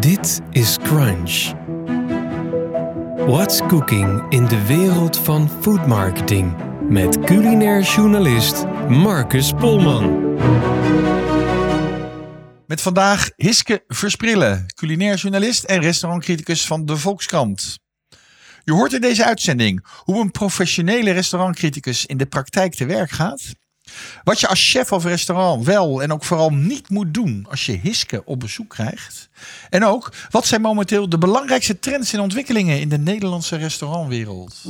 Dit is Crunch. What's cooking in de wereld van food marketing met culinair journalist Marcus Polman. Met vandaag Hiske Versprillen, culinair journalist en restaurantcriticus van de Volkskrant. Je hoort in deze uitzending hoe een professionele restaurantcriticus in de praktijk te werk gaat. Wat je als chef of restaurant wel en ook vooral niet moet doen als je Hiske op bezoek krijgt. En ook wat zijn momenteel de belangrijkste trends en ontwikkelingen in de Nederlandse restaurantwereld.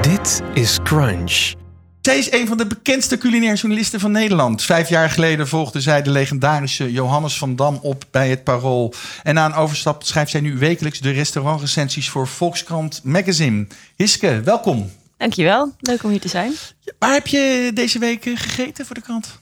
Dit is Crunch. Zij is een van de bekendste culinair journalisten van Nederland. Vijf jaar geleden volgde zij de legendarische Johannes van Dam op bij het Parool. En na een overstap schrijft zij nu wekelijks de restaurantrecensies voor Volkskrant Magazine. Hiske, welkom. Dankjewel, leuk om hier te zijn. Waar heb je deze week eh, gegeten voor de krant?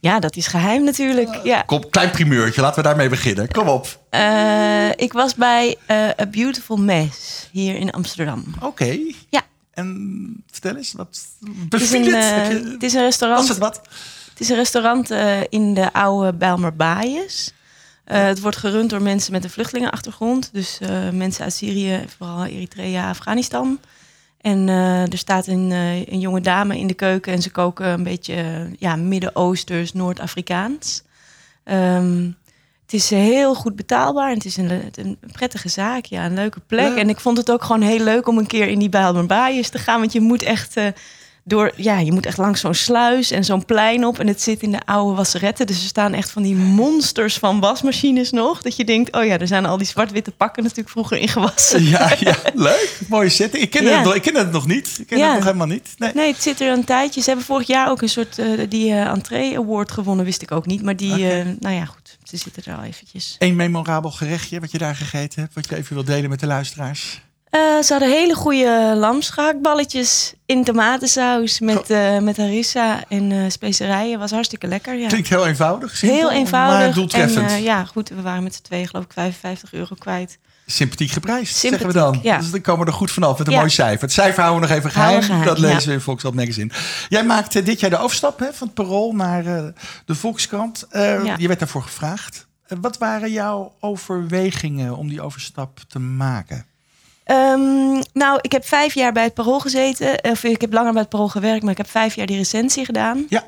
Ja, dat is geheim natuurlijk. Ja. Kom, klein primeurtje, laten we daarmee beginnen. Kom op. Uh, ik was bij uh, A Beautiful Mess hier in Amsterdam. Oké. Ja. En vertel eens, wat het is, een, het? uh, Je- het is een restaurant. Was het wat? Het is een restaurant uh, in de oude Bijlmer Baaiers. Uh, het wordt gerund door mensen met een vluchtelingenachtergrond. Dus uh, mensen uit Syrië, vooral Eritrea, Afghanistan. En uh, er staat een, uh, een, jonge dame in de keuken en ze koken een beetje uh, ja, Midden-Oosters, Noord-Afrikaans. Um, het is heel goed betaalbaar en het is een, een prettige zaak, ja, een leuke plek. En ik vond het ook gewoon heel leuk om een keer in die Bijlmerbaaiers te gaan, want je moet echt door, ja, je moet echt langs zo'n sluis en zo'n plein op. En het zit in de oude wasseretten. Dus er staan echt van die monsters van wasmachines nog. Dat je denkt, oh ja, er zijn al die zwart-witte pakken natuurlijk vroeger in gewassen. Ja, ja leuk. Mooie setting. Ik ken, Ja. het, nog- ik ken het nog niet. Ik ken Ja. het nog helemaal niet. Nee. Nee, het zit er een tijdje. Ze hebben vorig jaar ook een soort uh, die uh, entree award gewonnen, wist ik ook niet. Maar die, uh, nou ja, goed, ze zitten er al eventjes. Eén memorabel gerechtje wat je daar gegeten hebt, wat je even wil delen met de luisteraars. Uh, ze hadden hele goede lamschaakballetjes in tomatensaus met, uh, met harissa en uh, specerijen. Was hartstikke lekker. Ja. Klinkt heel eenvoudig. simpel, Heel eenvoudig. Maar doeltreffend. En, ja, goed, we waren met z'n tweeën geloof ik 55 euro kwijt. Sympathiek geprijsd, Sympathiek, zeggen we dan. ja. Dus dan komen we er goed vanaf met een Ja. mooi cijfer. Het cijfer houden we nog even geheim. Dat lezen ja. we in Volkskrant Magazine. Jij maakte dit jaar de overstap hè, van het Parool naar eh, de Volkskrant. Eh. Je werd daarvoor gevraagd. Eh, wat waren jouw overwegingen om die overstap te maken? Um, nou, ik heb vijf jaar bij het Parool gezeten. Of ik heb langer bij het Parool gewerkt, maar ik heb vijf jaar die recensie gedaan. Ja.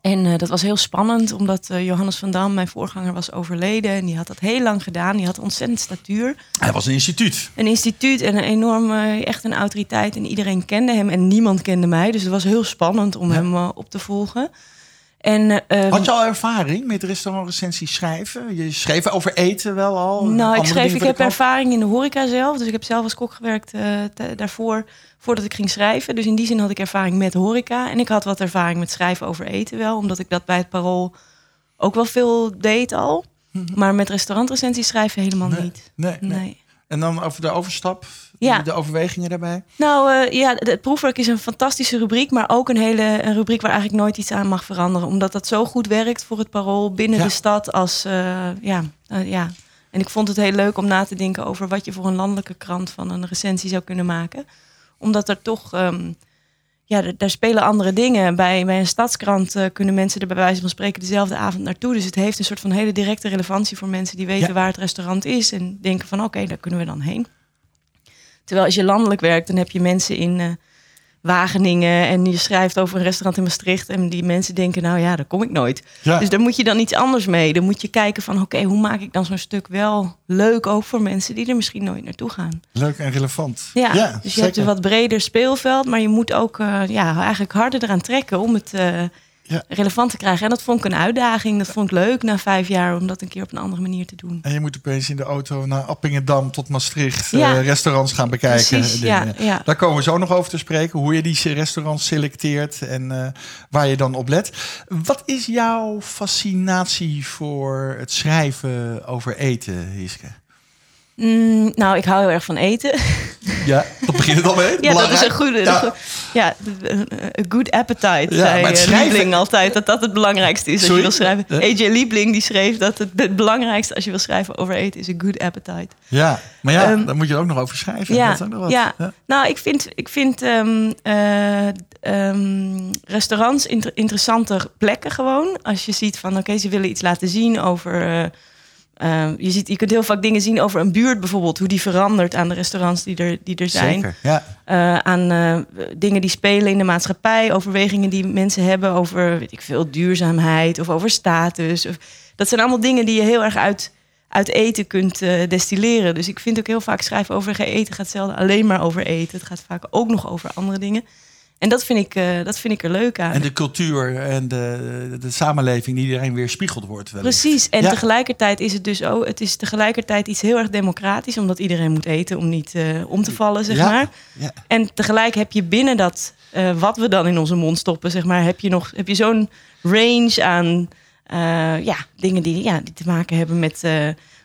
En uh, dat was heel spannend, omdat uh, Johannes van Dam, mijn voorganger, was overleden. En die had dat heel lang gedaan. Die had ontzettend statuur. Hij was een instituut. Een instituut en een enorme, echt een autoriteit. En iedereen kende hem en niemand kende mij. Dus het was heel spannend om Ja. hem uh, op te volgen. En, uh, Had je al ervaring met restaurantrecensies schrijven? Je schreef over eten wel al? Nou, ik schreef, ik heb ervaring in de horeca zelf. Dus ik heb zelf als kok gewerkt uh, daarvoor, voordat ik ging schrijven. Dus in die zin had ik ervaring met horeca. En ik had wat ervaring met schrijven over eten wel. Omdat ik dat bij het Parool ook wel veel deed al. Mhm. Maar met restaurantrecensies schrijven helemaal Nee, niet. Nee, nee. Nee. En dan over de overstap, Ja. de, overwegingen daarbij. Nou uh, ja, het proefwerk is een fantastische rubriek, maar ook een hele een rubriek waar eigenlijk nooit iets aan mag veranderen, omdat dat zo goed werkt voor het parool binnen Ja. de stad als uh, ja, uh, ja. En ik vond het heel leuk om na te denken over wat je voor een landelijke krant van een recensie zou kunnen maken, omdat er toch um, ja, daar spelen andere dingen. Bij, bij een stadskrant kunnen mensen er bij wijze van spreken dezelfde avond naartoe. Dus het heeft een soort van hele directe relevantie voor mensen die weten Ja. waar het restaurant is. En denken van oké, daar kunnen we dan heen. Terwijl als je landelijk werkt, dan heb je mensen in eh, Wageningen en je schrijft over een restaurant in Maastricht. En die mensen denken, nou ja, daar kom ik nooit. Ja. Dus daar moet je dan iets anders mee. Dan moet je kijken van oké, hoe maak ik dan zo'n stuk wel leuk ook voor mensen die er misschien nooit naartoe gaan. Leuk en relevant. Ja, dus je hebt een wat breder speelveld, maar je moet ook eh, ja, eigenlijk harder eraan trekken om het eh, Ja. relevant te krijgen. En dat vond ik een uitdaging. Dat vond ik leuk na vijf jaar om dat een keer op een andere manier te doen. En je moet opeens in de auto naar Appingedam tot Maastricht Ja. eh, restaurants gaan bekijken. Precies, ja. Daar komen we zo nog over te spreken. Hoe je die restaurants selecteert en eh, waar je dan op let. Wat is jouw fascinatie voor het schrijven over eten, Hiske? Mm, nou, ik hou heel erg van eten. Ja, dat begint het al mee. Ja, dat is een goede. Ja. A good appetite, Ja, zei schrijven- Liebling altijd. Dat dat het belangrijkste is als Sorry? je wil schrijven. AJ Liebling die schreef dat het, het belangrijkste als je wil schrijven over eten is een good appetite. Ja, maar ja, Ehm, daar moet je er ook nog over schrijven. Ja, Dat nog wat. ja. Nou, ik vind, ik vind ehm, eh, ehm, restaurants inter- interessante plekken gewoon. Als je ziet van, oké, ze willen iets laten zien over... eh, eh, je, ziet, je kunt heel vaak dingen zien over een buurt bijvoorbeeld. Hoe die verandert aan de restaurants die er, die er zijn. Zeker, ja. Eh, aan eh, dingen die spelen in de maatschappij. Overwegingen die mensen hebben over, weet ik veel, duurzaamheid of over status. Of, dat zijn allemaal dingen die je heel erg uit, uit eten kunt eh, destilleren. Dus ik vind ook heel vaak schrijven over geen eten gaat zelden alleen maar over eten. Het gaat vaak ook nog over andere dingen. En dat vind ik, eh, dat vind ik er leuk aan. En de cultuur en de, de samenleving die iedereen weer spiegeld wordt. wellicht. Precies. En Ja. tegelijkertijd is het dus ook, het is tegelijkertijd iets heel erg democratisch, omdat iedereen moet eten om niet eh, om te vallen, zeg Ja. maar. Ja. En tegelijk heb je binnen dat, eh, wat we dan in onze mond stoppen, zeg maar, heb je nog, heb je zo'n range aan ja, dingen die, ja, die te maken hebben met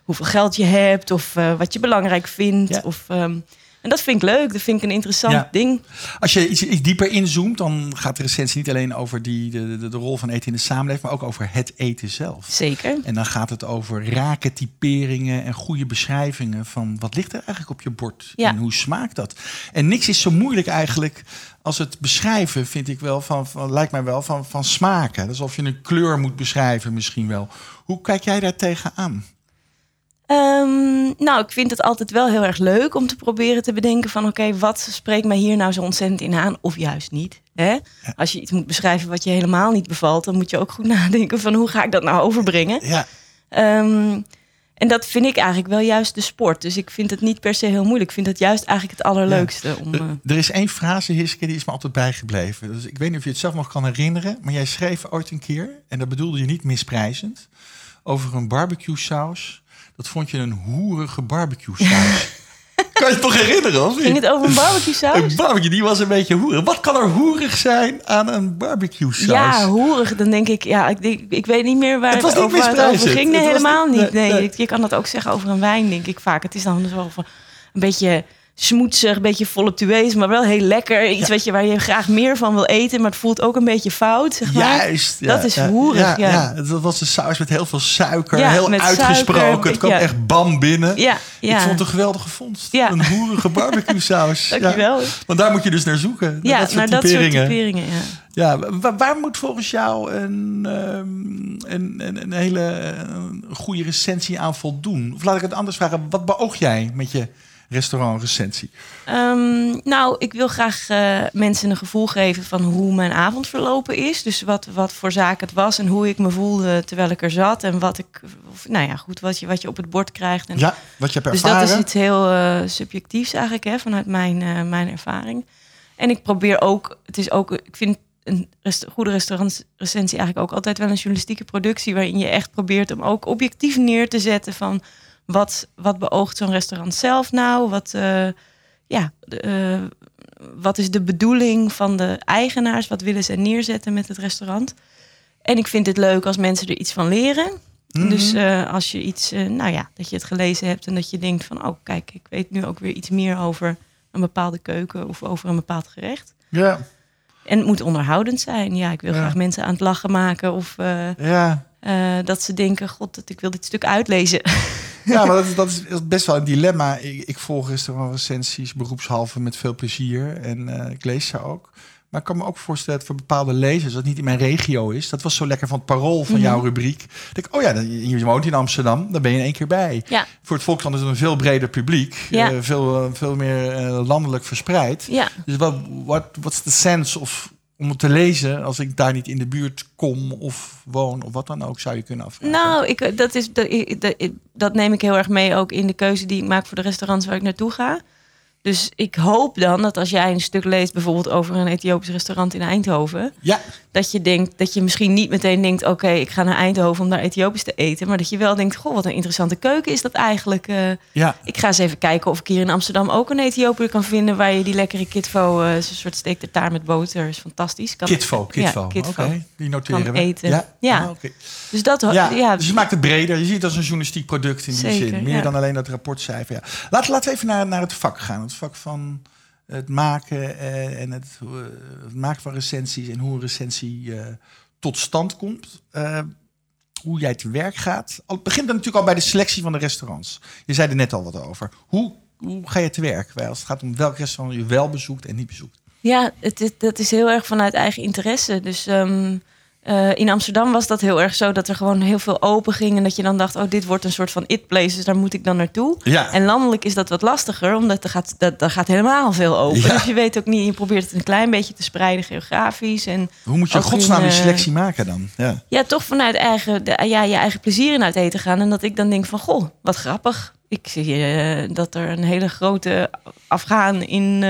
hoeveel geld je hebt of wat je belangrijk vindt. Ja. Of, ehm, en dat vind ik leuk, dat vind ik een interessant Ja. ding. Als je iets, iets dieper inzoomt, dan gaat de recensie niet alleen over die, de, de, de rol van eten in de samenleving, maar ook over het eten zelf. Zeker. En dan gaat het over rake typeringen en goede beschrijvingen van wat ligt er eigenlijk op je bord Ja. en hoe smaakt dat. En niks is zo moeilijk eigenlijk als het beschrijven, vind ik wel, van, van lijkt mij wel, van, van smaken. Alsof je een kleur moet beschrijven misschien wel. Hoe kijk jij daar tegenaan? Ehm, nou, ik vind het altijd wel heel erg leuk om te proberen te bedenken van... oké, wat spreekt mij hier nou zo ontzettend in aan? Of juist niet. Hè? Als je iets moet beschrijven wat je helemaal niet bevalt... dan moet je ook goed nadenken van hoe ga ik dat nou overbrengen? Ja, Ehm, en dat vind ik eigenlijk wel juist de sport. Dus ik vind het niet per se heel moeilijk. Ik vind het juist eigenlijk het allerleukste. Om, er, eh, er is één frase, Hiske, die is me altijd bijgebleven. Dus ik weet niet of je het zelf nog kan herinneren, maar jij schreef ooit een keer, en dat bedoelde je niet misprijzend, over een barbecue saus. Dat vond je een hoerige barbecue saus. kan je het toch herinneren, of niet? ging het over een barbecue saus? Een barbecue, die was een beetje hoerig. Wat kan er hoerig zijn aan een barbecue saus? Ja, hoerig. Dan denk ik, ja, ik, ik weet niet meer waar Het was niet over, waar het over ging. Nee, Het helemaal niet- niet. nee, Nee, nee. Je kan dat ook zeggen over een wijn, denk ik vaak. Het is dan zo van een beetje smoetsig, een beetje voluptueus, maar wel heel lekker. Iets Ja. wat je, waar je graag meer van wil eten, maar het voelt ook een beetje fout, zeg maar. Juist. ja, Dat is ja, hoerig, ja. ja. Dat was een saus met heel veel suiker. Heel uitgesproken. suiker, het kwam echt bam binnen. Ja, ja. Ik vond het een geweldige vondst. Een hoerige barbecue saus. Dankjewel. Want daar moet je dus naar zoeken. Ja, dat soort naar dat soort typeringen. ja. Ja, wa- waar moet volgens jou een, ehm, een, een, een hele een goede recensie aan voldoen? Of laat ik het anders vragen. Wat beoog jij met je restaurantrecensie? Ehm, nou, ik wil graag eh, mensen een gevoel geven van hoe mijn avond verlopen is. Dus wat, wat voor zaak het was en hoe ik me voelde terwijl ik er zat. En wat ik, of, nou ja, goed, wat je, wat je op het bord krijgt. En, Ja, wat je hebt dus dat is iets heel eh, subjectiefs eigenlijk, hè, vanuit mijn, eh, mijn ervaring. En ik probeer ook, het is ook, ik vind een rest- goede restaurantrecensie eigenlijk ook altijd wel een journalistieke productie. Waarin je echt probeert om ook objectief neer te zetten van wat, wat beoogt zo'n restaurant zelf nou? Wat, eh, ja, eh, wat is de bedoeling van de eigenaars? Wat willen ze neerzetten met het restaurant? En ik vind het leuk als mensen er iets van leren. Mhm. Dus eh, als je iets, nou ja, dat je het gelezen hebt en dat je denkt van, oh kijk, ik weet nu ook weer iets meer over een bepaalde keuken of over een bepaald gerecht. Ja, En het moet onderhoudend zijn. Ja, ik wil Ja. graag mensen aan het lachen maken of ja. dat ze denken, god, dat ik wil dit stuk uitlezen. Ja, maar dat is, dat is best wel een dilemma. Ik, ik volg restaurantrecensies beroepshalve met veel plezier. En eh, ik lees ze ook. Maar ik kan me ook voorstellen dat voor bepaalde lezers... dat niet in mijn regio is. Dat was zo lekker van het parool van Mhm. jouw rubriek. Dat ik, oh ja, dan- je woont in Amsterdam. Dan ben je in één keer bij. Ja. Voor het Volkskrant is het een veel breder publiek. Ja. eh, veel, eh, veel meer landelijk verspreid. ja, Dus wat wat what's the sense of om het te lezen... als ik daar niet in de buurt kom of woon of wat dan ook... zou je kunnen afvragen. nou, ik, dat, is, dat, dat, dat neem ik heel erg mee ook in de keuze die ik maak voor de restaurants waar ik naartoe ga. Dus ik hoop dan dat als jij een stuk leest, bijvoorbeeld over een Ethiopisch restaurant in Eindhoven, Ja, dat je denkt dat je misschien niet meteen denkt: oké, ik ga naar Eindhoven om daar Ethiopisch te eten, maar dat je wel denkt: goh, wat een interessante keuken is dat eigenlijk. eh. ja. ik ga eens even kijken of ik hier in Amsterdam ook een Ethiopiër kan vinden waar je die lekkere kitvo, eh, zo'n soort steak tartaar met boter, is fantastisch. Kan Kitvo, kitvo. Ja, kitvo. Oké, die noteren Van we. eten. Ja, Ja. Ah. Dus dat, ja. ja, dus je maakt het breder. Je ziet het als een journalistiek product in die Zeker, zin. Meer dan alleen dat rapportcijfer. Ja. Laten, laten we even naar, naar het vak gaan. Vak van het maken eh, en het, eh, het maken van recensies en hoe een recensie eh, tot stand komt. Hoe jij te werk gaat. Het begint dan natuurlijk al bij de selectie van de restaurants. Je zei er net al wat over. Hoe, hoe ga je te werk? Als het gaat om welk restaurant je wel bezoekt en niet bezoekt. Ja, het, dat is heel erg vanuit eigen interesse. Dus ehm, Eh, in Amsterdam was dat heel erg zo dat er gewoon heel veel open ging. En dat je dan dacht, oh, dit wordt een soort van it-place, dus daar moet ik dan naartoe. Ja. En landelijk is dat wat lastiger, omdat er gaat, dat, daar gaat helemaal veel open. Ja. Dus je weet ook niet, je probeert het een klein beetje te spreiden geografisch. En Hoe moet je godsnaam in, die eh, selectie maken dan? Ja. ja, toch vanuit eigen, de, ja, je eigen plezier in uit eten gaan. En dat ik dan denk van, goh, wat grappig. Ik zie eh, dat er een hele grote afgaan in,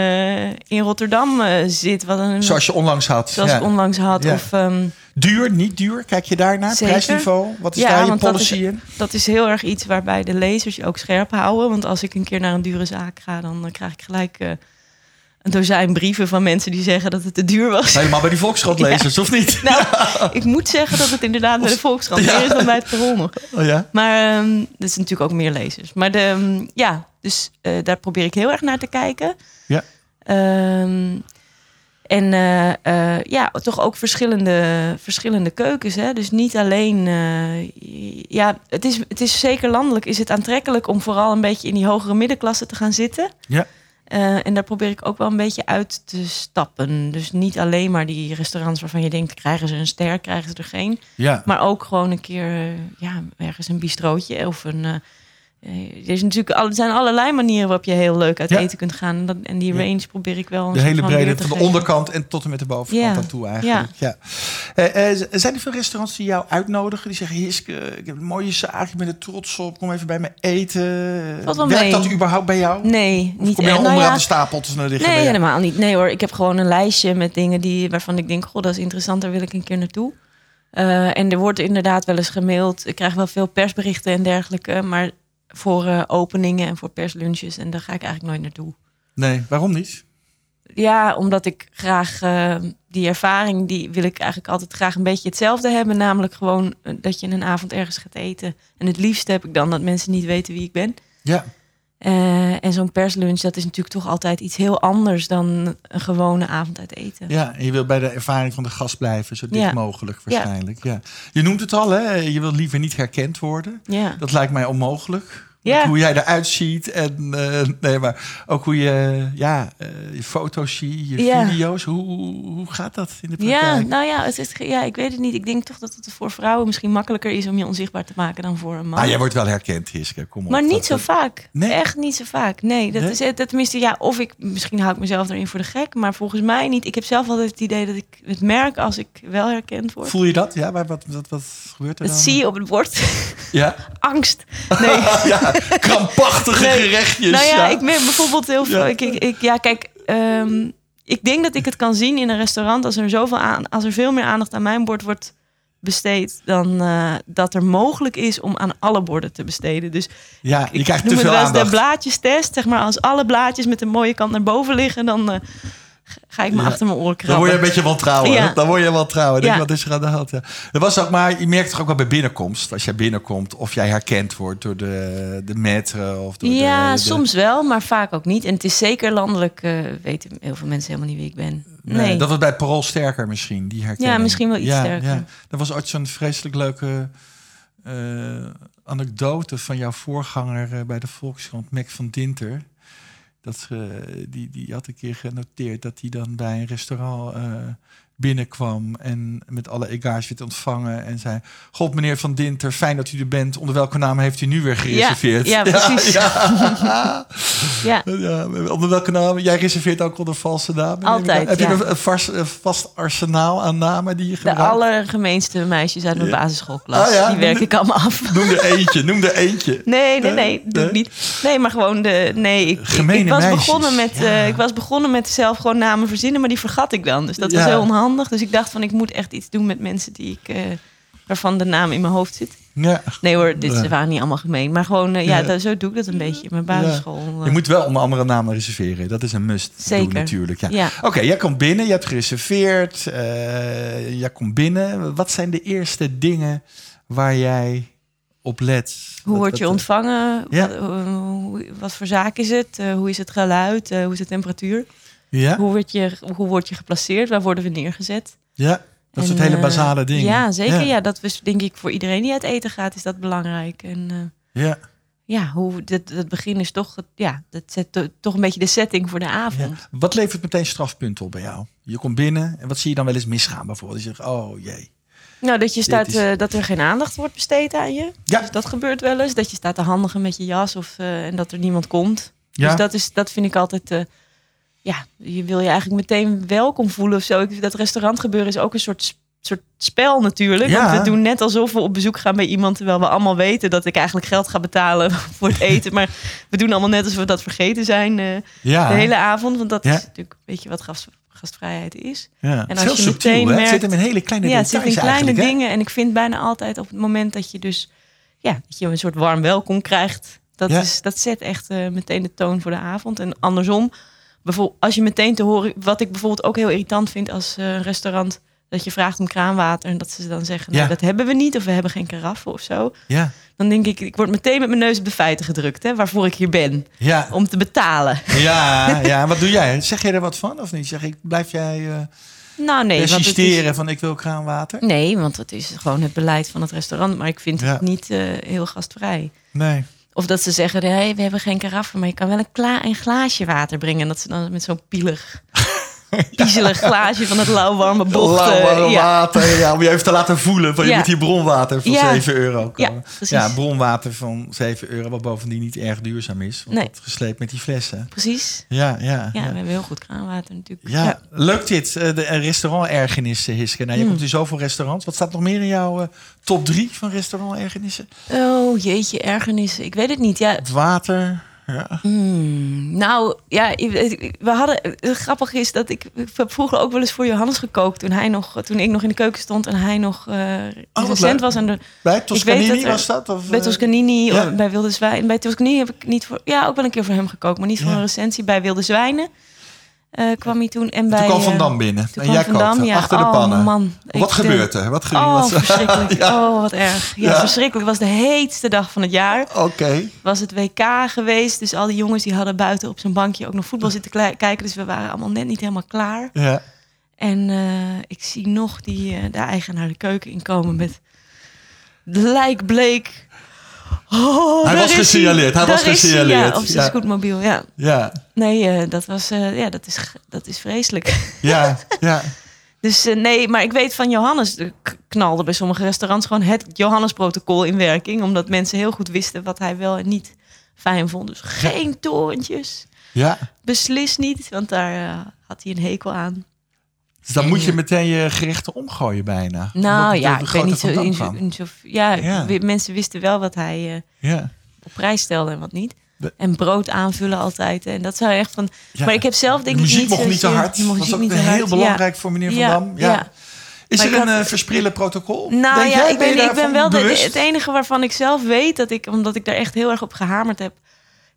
in Rotterdam zit. Wat een, Zoals je onlangs had. zoals ja. ik onlangs had. Ja. Of, ehm, Duur, niet duur? Kijk je daarnaar? Zeker. Prijsniveau? Wat is Ja, daar je dat policy is- in? dat is heel erg iets waarbij de lezers je ook scherp houden. Want als ik een keer naar een dure zaak ga, dan eh, krijg ik gelijk eh, een dozijn brieven van mensen die zeggen dat het te duur was. Helemaal bij die Volkskrant-lezers, of niet? Nou, ik moet zeggen dat het inderdaad bij de Volkskrant Ja. meer is dan bij het Parool nog. Oh ja? Maar ehm er is natuurlijk ook meer lezers. Maar de, ehm, ja, dus eh, daar probeer ik heel erg naar te kijken. Ja. Ehm, en eh, eh, ja, toch ook verschillende, verschillende keukens. Hè? Dus niet alleen. eh, ja, het is, het is zeker landelijk. Is het aantrekkelijk om vooral een beetje in die hogere middenklasse te gaan zitten. Ja. En daar probeer ik ook wel een beetje uit te stappen. Dus niet alleen maar die restaurants waarvan je denkt: krijgen ze een ster, krijgen ze er geen. Ja. Maar ook gewoon een keer ja, ergens een bistrootje of een. Eh, er, is natuurlijk er zijn allerlei manieren waarop je heel leuk uit Ja. eten kunt gaan. En, dat, en die range probeer ik wel. De hele te van de geven. onderkant en tot en met de bovenkant Ja. aan toe eigenlijk. Ja. Eh, eh, zijn er veel restaurants die jou uitnodigen? Die zeggen, Hiske, ik heb een mooie zaak, ik ben er trots op. Kom even bij me eten. Werkt mee. dat überhaupt bij jou? Nee, Of niet kom je al Nou onderaan ja, de stapel te liggen? Nee, helemaal niet. Nee hoor, ik heb gewoon een lijstje met dingen die, waarvan ik denk, goh, dat is interessant, daar wil ik een keer naartoe. En er wordt inderdaad wel eens gemaild. Ik krijg wel veel persberichten en dergelijke, maar voor eh, openingen en voor perslunches. En daar ga ik eigenlijk nooit naartoe. Nee, waarom niet? Ja, omdat ik graag eh, die ervaring, die wil ik eigenlijk altijd graag een beetje hetzelfde hebben. Namelijk gewoon eh, dat je een avond ergens gaat eten. En het liefst heb ik dan dat mensen niet weten wie ik ben. Ja, Eh, en zo'n perslunch, dat is natuurlijk toch altijd iets heel anders dan een gewone avond uit eten. ja, en je wil bij de ervaring van de gast blijven, zo dicht Ja. mogelijk waarschijnlijk. Ja. Je noemt het al, hè? je wil liever niet herkend worden. Ja. Dat lijkt mij onmogelijk. Ja. Hoe jij eruit ziet en eh, nee, maar ook hoe je ja, eh, je foto's ziet, je Ja. video's. Hoe, hoe gaat dat in de Ja, praktijk? nou ja, het is, ja, ik weet het niet. Ik denk toch dat het voor vrouwen misschien makkelijker is om je onzichtbaar te maken dan voor een man. Ah, jij wordt wel herkend, Hiske. Kom op. Maar niet Dat- zo dat- vaak. Nee? Echt niet zo vaak. Nee, dat Nee? is het. Tenminste, ja, of ik misschien hou ik mezelf erin voor de gek, maar volgens mij niet. Ik heb zelf altijd het idee dat ik het merk als ik wel herkend word. Voel je dat? Ja, maar wat, wat, wat gebeurt er Dat dan? zie je op het bord. Ja, Angst. Nee. ja krampachtige Nee. gerechtjes. nou ja, ja. ik merk bijvoorbeeld heel veel. Ja. Ik, ik, ik- ja, kijk. ehm, ik denk dat ik het kan zien in een restaurant als er zoveel aan, als er veel meer aandacht aan mijn bord wordt besteed dan eh, dat er mogelijk is om aan alle borden te besteden. Dus ja, je ik krijgt noem te het veel wel eens de blaadjestest. Zeg maar, als alle blaadjes met een mooie kant naar boven liggen, dan eh, ga ik me Ja. achter mijn oren Dan word je een krabben. beetje wantrouwen. Ja. Dan word je wantrouwen. Denk, Ja. wat is er aan de hand? Ja. Er was ook maar, je merkt toch ook wel bij binnenkomst. Als jij binnenkomt of jij herkend wordt door de, de metro of door Ja, de, de- soms wel, maar vaak ook niet. En het is zeker landelijk, eh, weten heel veel mensen helemaal niet wie ik ben. Nee, Nee, dat was bij Parool sterker misschien, die herkenning. Ja, misschien wel iets sterker. Ja. Er was ooit zo'n vreselijk leuke eh, anekdote van jouw voorganger eh, bij de Volkskrant, Mac van Dinter. Dat, eh, die, die had een keer genoteerd dat hij dan bij een restaurant eh, binnenkwam en met alle egages werd ontvangen en zei: God, meneer Van Dinter, fijn dat u er bent. Onder welke naam heeft u nu weer gereserveerd? ja, precies. Ja, ja. ja, onder welke naam? Jij reserveert ook onder valse namen? Altijd. Heb ja. je een, vast, een vast arsenaal aan namen die je De gebruikt? allergemeenste meisjes uit mijn Ja. basisschoolklas. Ja, Die werk ik allemaal af. Noem er eentje, noem er eentje. Nee, nee, Nee? nee, doe Nee? niet. Nee, maar gewoon de. Nee, ik, ik, Gemene ik was meisjes, begonnen met. ja. eh, ik was begonnen met zelf gewoon namen verzinnen, maar die vergat ik dan. Dus dat was Ja. heel onhandig. Dus ik dacht van ik moet echt iets doen met mensen die ik. eh, waarvan de naam in mijn hoofd zit. Ja. Nee hoor, dit Ja. waren niet allemaal gemeen. Maar gewoon, eh, ja, Ja. dat- zo doe ik dat een beetje in mijn basisschool. Je moet wel onder andere namen reserveren. Dat is een must Zeker. doen natuurlijk. Ja. Oké, jij komt binnen, je hebt gereserveerd. eh, jij komt binnen. Wat zijn de eerste dingen waar jij op let? Hoe word je ontvangen? Ja. Wat, eh, wat voor zaak is het? Eh, hoe is het geluid? Eh, hoe is de temperatuur? Ja, Hoe, word je, hoe word je geplaceerd? Waar worden we neergezet? ja. dat En, soort hele eh, basale dingen. Ja, zeker. Ja. Ja. dat is denk ik voor iedereen die uit eten gaat, is dat belangrijk. En eh, Ja. ja, hoe, het, het begin is toch, het- ja, dat zet to- toch een beetje de setting voor de Ja. avond. Wat levert meteen strafpunten op bij jou? Je komt binnen en wat zie je dan wel eens misgaan bijvoorbeeld? Je zegt, oh jee. Nou, dat je staat, is- eh, dat er geen aandacht wordt besteed aan je. Ja. Dus dat gebeurt wel eens. Dat je staat te handigen met je jas of, en dat er niemand komt. Ja. Dus dat, is, dat vind ik altijd... eh, ja, je wil je eigenlijk meteen welkom voelen of zo. Dat restaurantgebeuren is ook een soort, soort spel natuurlijk. Ja. Want we doen net alsof we op bezoek gaan bij iemand... terwijl we allemaal weten dat ik eigenlijk geld ga betalen voor het eten. Maar we doen allemaal net alsof we dat vergeten zijn eh, ja. de hele avond. Want dat Ja. is natuurlijk een beetje wat gast, gastvrijheid is. ja. En als je subtiel, meteen hè? Het zit merkt- hem in hele kleine Ja, het details zit in kleine hè? dingen. En ik vind bijna altijd op het moment dat je dus ja, dat je een soort warm welkom krijgt. Dat, Ja. is, dat zet echt eh, meteen de toon voor de avond. En andersom, bijvoorbeeld, als je meteen te horen, wat ik bijvoorbeeld ook heel irritant vind als eh, een restaurant, dat je vraagt om kraanwater en dat ze dan zeggen, nou, Ja. dat hebben we niet of we hebben geen karaffen of zo. Ja, Dan denk ik, ik word meteen met mijn neus op de feiten gedrukt, hè, waarvoor ik hier ben, ja, om te betalen. ja, ja. Wat doe jij? Zeg jij er wat van of niet? Zeg ik, blijf jij eh Nou nee, persisteren is, van ik wil kraanwater? nee, want het is gewoon het beleid van het restaurant, maar ik vind Ja. het niet eh, heel gastvrij. Nee. Of dat ze zeggen, nee, we hebben geen karaffen, maar je kan wel een, kla een glaasje water brengen. En dat ze dan met zo'n pielig, piezelig glaasje van het lauwwarme bocht. eh, Lauw ja. water, ja, om je even te laten voelen van je moet hier bronwater van Ja. 7 euro Ja, komen. Ja, bronwater van 7 euro, wat bovendien niet erg duurzaam is. Want Nee. dat gesleept met die flessen. Precies. Ja, ja. Ja, we hebben heel goed kraanwater natuurlijk. Ja, leuk dit. eh, De eh, restaurantergenissen, Hiske. Nou, je Hmm. komt in zoveel restaurants. Wat staat nog meer in jouw eh, top 3 van restaurantergenissen? Oh jeetje, ergernissen. Ik weet het niet. Ja, Het water. Ja. hmm, nou ja, we hadden. Het grappige is dat ik, ik heb vroeger ook wel eens voor Johannes gekookt toen hij nog, toen ik nog in de keuken stond en hij nog wat recent was de Bij Toscanini dat er- was dat? Of, Bij eh, Toscanini, ja. bij Wilde Zwijnen. Bij Toscanini heb ik niet voor... Ja, ook wel een keer voor hem gekookt. Maar niet voor Ja. een recensie. Bij Wilde Zwijnen eh, kwam hij toen. En bij, Toen kwam Van eh, Dam binnen. En jij Dam, ja. achter de Oh, pannen. man. Wat Ik, gebeurt er? Wat gebeurt Oh, wat- verschrikkelijk. Ja. Oh, wat erg. Ja, Ja. verschrikkelijk. Het was de heetste dag van het jaar. Oké. Was het WK geweest. Dus al die jongens die hadden buiten op zo'n bankje ook nog voetbal zitten kijken. Dus we waren allemaal net niet helemaal klaar. Ja. En eh, ik zie nog die, eh, de eigenaar de keuken inkomen met lijkbleek. Oh, Hij was gesignaleerd, hij was gesignaleerd, ja, op zijn ja. scootmobiel, ja. Ja. Nee, eh, dat, was, eh, ja, dat, is, dat is vreselijk. Ja. Ja. Dus eh, nee, maar ik weet van Johannes, knalde bij sommige restaurants gewoon het Johannes-protocol in werking. Omdat mensen heel goed wisten wat hij wel en niet fijn vond. Dus geen torentjes. Ja. Beslist niet, want daar had hij een hekel aan. Dus dan moet je meteen je gerechten omgooien bijna. Nou ja, ik weet niet zo, in Van zo, Dam in zo- ja, Ja. mensen wisten wel wat hij eh. Ja. op prijs stelde en wat niet. De- En brood aanvullen altijd. En dat zou echt van. Ja. Maar ik heb zelf denk de ik muziek niet mocht niet te hard. de Dat muziek was ook heel ja. belangrijk voor meneer Van Ja, Dam. Ja. ja. Is Maar er ik een had- eh, versprillen protocol? Nou Denk ja, jij? ik Ben ik ben wel de, het enige waarvan ik zelf weet dat ik, omdat ik daar echt heel erg op gehamerd heb,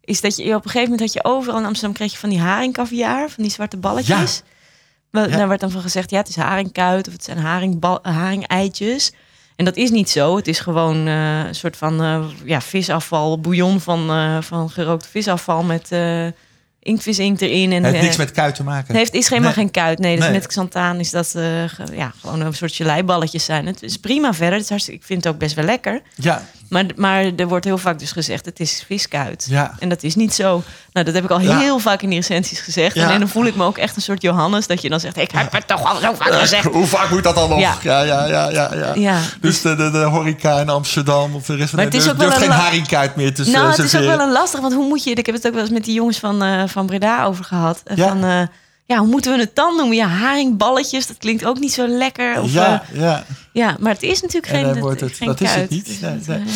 is dat je op een gegeven moment had je overal in Amsterdam kreeg je van die haringkaviaar, van die zwarte balletjes. Wel, Ja. Daar werd dan van gezegd, ja, het is haringkuit of het zijn haringbal, haringeitjes. En dat is niet zo. Het is gewoon eh, een soort van eh, ja, visafval, bouillon van, eh, van gerookt visafval met inktvisinkt erin. En, Het heeft niks met kuit te maken. het heeft, is helemaal Nee. geen kuit. Nee, dus Nee. met xanthaan is dat ja, gewoon een soort geleiballetjes zijn. Het is prima verder. Het is hartstikke, ik vind het ook best wel lekker. Ja, Maar, maar er wordt heel vaak dus gezegd, het is viskuit. ja. En dat is niet zo. Nou, dat heb ik al Ja. heel vaak in die recensies gezegd. Ja. En dan voel ik me ook echt een soort Johannes. Dat je dan zegt, ik heb het toch al zo vaak gezegd. Hoe vaak moet dat dan nog? Ja, Ja. ja, ja, ja. Dus de, de, de horeca in Amsterdam of de rest van Maar de het is ook wel geen een haringkuit meer te nou, het is ook wel een lastig. Want hoe moet je... Ik heb het ook wel eens met die jongens van, eh, van Breda over gehad. Eh, Ja. Van, eh, ja, hoe moeten we het dan noemen? Ja, haringballetjes. Dat klinkt ook niet zo lekker. Of, ja, eh, ja. Ja, maar het is natuurlijk En geen, dat- wordt het- geen dat is het niet. Dus Nee, nee. eh.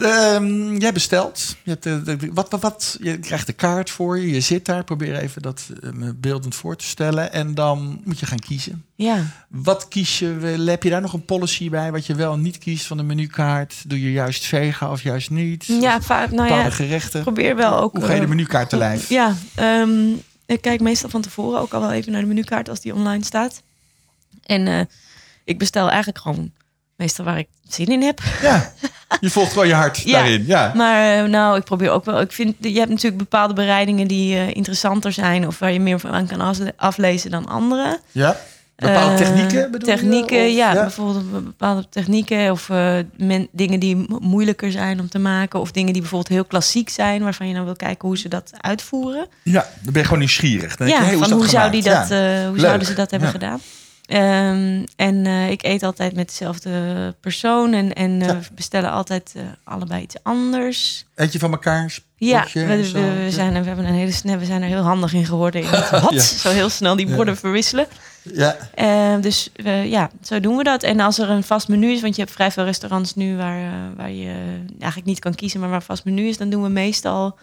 Ehm, jij bestelt. Je, hebt, eh, wat, wat, wat, je krijgt de kaart voor je. Je zit daar. Probeer even dat eh, beeldend voor te stellen. En dan moet je gaan kiezen. Ja. Wat kies je? Heb je daar nog een policy bij? Wat je wel en niet kiest van de menukaart? Doe je juist vega of juist niet? Ja, vaak, nou ja, gerechten? probeer wel ook... Hoe ga je de menukaart te lijf? Ja, ehm, ik kijk meestal van tevoren ook al wel even naar de menukaart als die online staat. En eh, ik bestel eigenlijk gewoon meestal waar ik zin in heb. Ja, je volgt gewoon je hart Ja. daarin. Ja. Maar eh, nou, ik probeer ook wel. Ik vind, je hebt natuurlijk bepaalde bereidingen die eh, interessanter zijn of waar je meer van kan af- aflezen dan andere. ja. Bepaalde Eh, technieken bedoel? Technieken, ja, Bijvoorbeeld bepaalde technieken of eh, men- dingen die mo- moeilijker zijn om te maken. Of dingen die bijvoorbeeld heel klassiek zijn, waarvan je dan wil kijken hoe ze dat uitvoeren. Ja, dan ben je gewoon nieuwsgierig. Dan denk ja, je, hey, hoe van hoe, zou die dat, Ja. eh, hoe zouden ze dat hebben gedaan? Ehm, en ik eet altijd met dezelfde persoon en, en Ja. bestellen altijd allebei iets anders. Eet je van elkaar? Ja, we, we, zo? we zijn, hebben een hele, we zijn er heel handig in geworden. In het Ja. zo heel snel die borden Ja. verwisselen. Ja, Eh, dus ja, zo doen we dat. En als er een vast menu is, want je hebt vrij veel restaurants nu waar, eh, waar je eigenlijk niet kan kiezen, maar waar vast menu is, dan doen we meestal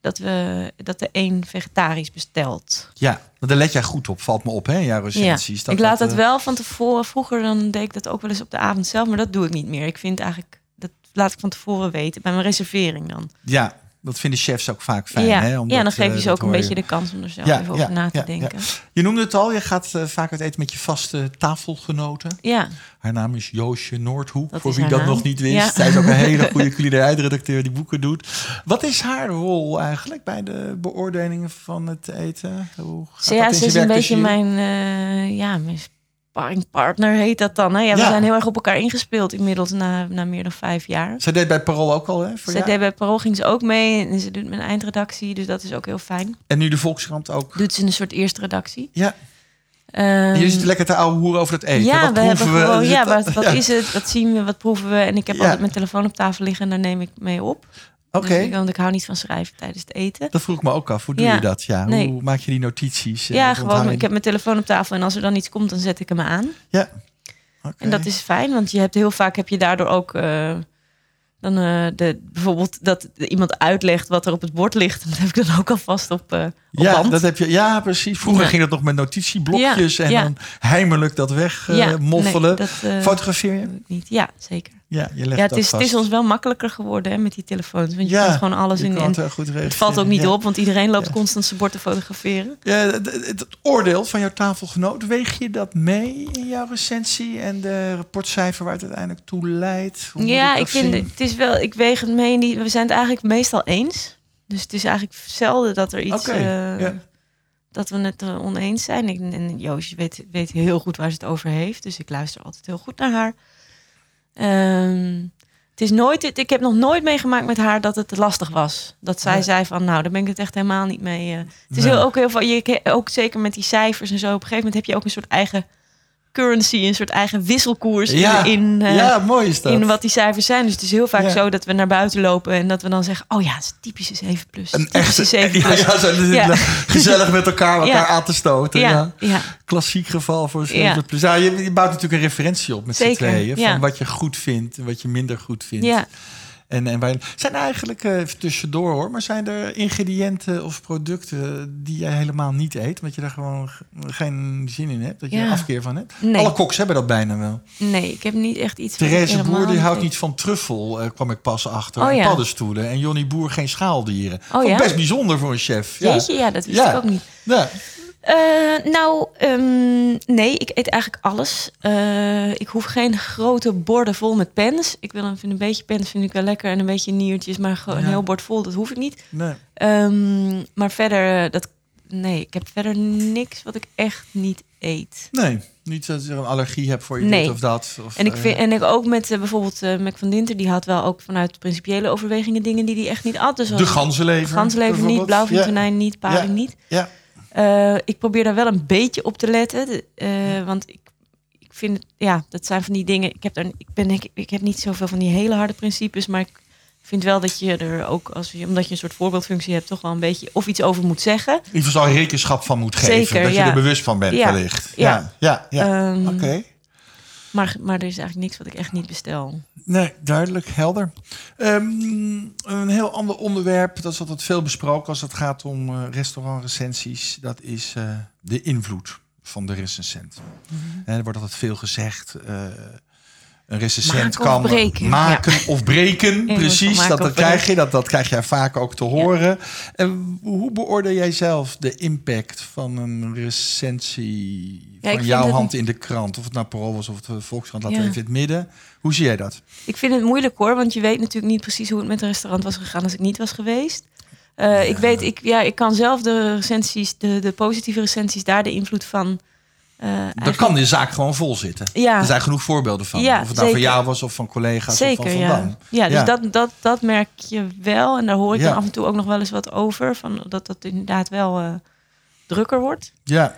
dat, we, dat de één vegetarisch bestelt. ja, daar let jij goed op, valt me op, hè, in jouw recensies. ik laat dat eh, wel van tevoren. Vroeger dan deed ik dat ook wel eens op de avond zelf, maar dat doe ik niet meer. Ik vind eigenlijk, dat laat ik van tevoren weten, bij mijn reservering dan. Ja, dat vinden chefs ook vaak fijn. ja. hè, ja, omdat, dan geef eh, je ze dat ook een je. beetje de kans om er zelf Ja, even ja, over na te ja, denken. Je noemde het al, je gaat eh, vaak uit eten met je vaste tafelgenoten. Ja, Haar naam is Joosje Noordhoek, Dat voor wie dat naam. nog niet wist. Ja. Zij is ook een hele goede culinaire eindredacteur die boeken doet. Wat is haar rol eigenlijk bij de beoordelingen van het eten? Hoe gaat Ze, ja, dat in ze is een werk beetje mijn, eh ja, mijn sparringpartner heet dat dan. Hè? Ja, we Ja. zijn heel erg op elkaar ingespeeld inmiddels na, na meer dan vijf jaar. Zij deed bij Parool ook al, hè? Voor Ze jou? deed bij Parool ging ze ook mee en ze doet mijn eindredactie, dus dat is ook heel fijn. En nu de Volkskrant ook. Doet ze een soort eerste redactie. Ja, en jullie zitten lekker te ouwe hoeren over het eten. ja, wat we hebben gewoon, ja, Zit- wat, wat ja. is het, wat zien we, wat proeven we. En ik heb Ja. altijd mijn telefoon op tafel liggen en daar neem ik mee op. Oké, Dus want ik hou niet van schrijven tijdens het eten. dat vroeg ik me ook af. Hoe doe Ja. je dat? Ja, Nee. Hoe maak je die notities? eh, ja, gewoon, ik heb mijn telefoon op tafel en als er dan iets komt, dan zet ik hem aan. Ja. Oké. En dat is fijn, want je hebt heel vaak heb je daardoor ook eh, dan eh, de, bijvoorbeeld dat iemand uitlegt wat er op het bord ligt. Dat heb ik dan ook alvast op, op ja, band. dat heb je. Ja, precies. Vroeger Ja. ging dat nog met notitieblokjes Ja, en ja. dan heimelijk dat weg eh, Ja, moffelen. nee, eh, Fotografeer je? niet. Ja, zeker. Ja, je legt Ja, het dat is, het vast. is ons wel makkelijker geworden hè, met die telefoons. Want je Ja, kunt gewoon alles in. En het, eh, het valt ook niet Ja. op, want iedereen loopt constant zijn bord te fotograferen. Ja, het, het- het oordeel van jouw tafelgenoot, weeg je dat mee in jouw recensie en de rapportcijfer waar het uiteindelijk toe leidt? Hoe Ja, ik vind zien? het is wel. Ik weeg het mee. Die, we zijn het eigenlijk meestal eens. Dus het is eigenlijk zelden dat er iets. Oké, eh. Dat we het er oneens zijn. Ik, en Joosje weet, weet heel goed waar ze het over heeft. Dus ik luister altijd heel goed naar haar. Ehm, het is nooit, ik heb nog nooit meegemaakt met haar dat het lastig was. Dat zij zei van, nou, daar ben ik het echt helemaal niet mee. eh. het is heel, ook heel veel, je, ook zeker met die cijfers en zo. Op een gegeven moment heb je ook een soort eigen currency, een soort eigen wisselkoers Ja, in, eh, ja, mooi is dat. in wat die cijfers zijn. Dus het is heel vaak Ja. zo dat we naar buiten lopen en dat we dan zeggen: Oh ja, het is typische 7 plus. Een echte, 7 ja, plus. ja, zo, Ja. gezellig met elkaar, elkaar aan te stoten. Ja. ja, ja. Klassiek geval voor 7 Ja. plus. Ja, je, je bouwt natuurlijk een referentie op met z'n tweeën. Van wat je goed vindt en wat je minder goed vindt. ja. En, en waar, zijn er eigenlijk, eh, even tussendoor hoor, maar zijn er ingrediënten of producten die jij helemaal niet eet? Omdat je daar gewoon geen zin in hebt, dat je Ja. er afkeer van hebt? Nee. Alle koks hebben dat bijna wel. Nee, ik heb niet echt iets. Therese helemaal Boer die houdt eet. niet van truffel, eh, kwam ik pas achter. Oh en paddenstoelen. En Johnny Boer geen schaaldieren. Oh ja? Best bijzonder voor een chef. Ja. Jeetje, ja, dat wist Ja. ik ook niet. Ja. Eh, nou, ehm, nee, ik eet eigenlijk alles. Eh, ik hoef geen grote borden vol met pens. Ik wil een, vind een beetje pens vind ik wel lekker en een beetje niertjes, maar gewoon een Ja. heel bord vol, dat hoef ik niet. Nee. Ehm, maar verder, eh, dat, nee, ik heb verder niks wat ik echt niet eet. nee, niet dat je een allergie hebt voor je Nee. dit of dat. Of, En ik, vind, en ik ook met bijvoorbeeld Mac van Dinter, die had wel ook vanuit principiële overwegingen dingen die hij echt niet at. Dus de ganzenlever. ganzenlever niet, blauwvintonijn niet, paling Ja. niet. Ja. Eh, ik probeer daar wel een beetje op te letten. eh, want ik, ik vind het, ja, dat zijn van die dingen. Ik heb, daar, ik, ben, ik, ik heb niet zoveel van die hele harde principes, maar ik vind wel dat je er ook, als je, omdat je een soort voorbeeldfunctie hebt, toch wel een beetje of iets over moet zeggen. In ieder geval rekenschap van moet geven. Zeker, dat je er bewust van bent, Ja. wellicht. Ja. Ja, ja, ja. Ehm, Oké. Maar, maar er is eigenlijk niks wat ik echt niet bestel. Nee, duidelijk, helder. Ehm, een heel ander onderwerp, dat is altijd veel besproken als het gaat om eh, restaurantrecensies. Dat is eh, de invloed van de recensent. Mhm. En er wordt altijd veel gezegd. eh, een recensent of kan breken, maken of breken. Precies, dat, dat krijg je. Dat, dat krijg jij vaak ook te horen. En hoe beoordeel jij zelf de impact van een recensie Ja, van jouw het- hand in de krant? Of het nou Parool was of de Volkskrant, laten we even in het midden. Hoe zie jij dat? Ik vind het moeilijk hoor, want je weet natuurlijk niet precies hoe het met het restaurant was gegaan als ik niet was geweest. Eh, Ik weet, ik, ja, ik kan zelf de recensies, de, de positieve recensies, daar de invloed van. Daar eigenlijk- kan de zaak gewoon vol zitten. Ja. Er zijn genoeg voorbeelden van. Ja, of het nou van jou was of van collega's Zeker, of van Van ja. Dam. Ja, dus. Dat, dat, dat merk je wel. En daar hoor ik dan af en toe ook nog wel eens wat over. Van dat dat inderdaad wel eh, drukker wordt. Ja.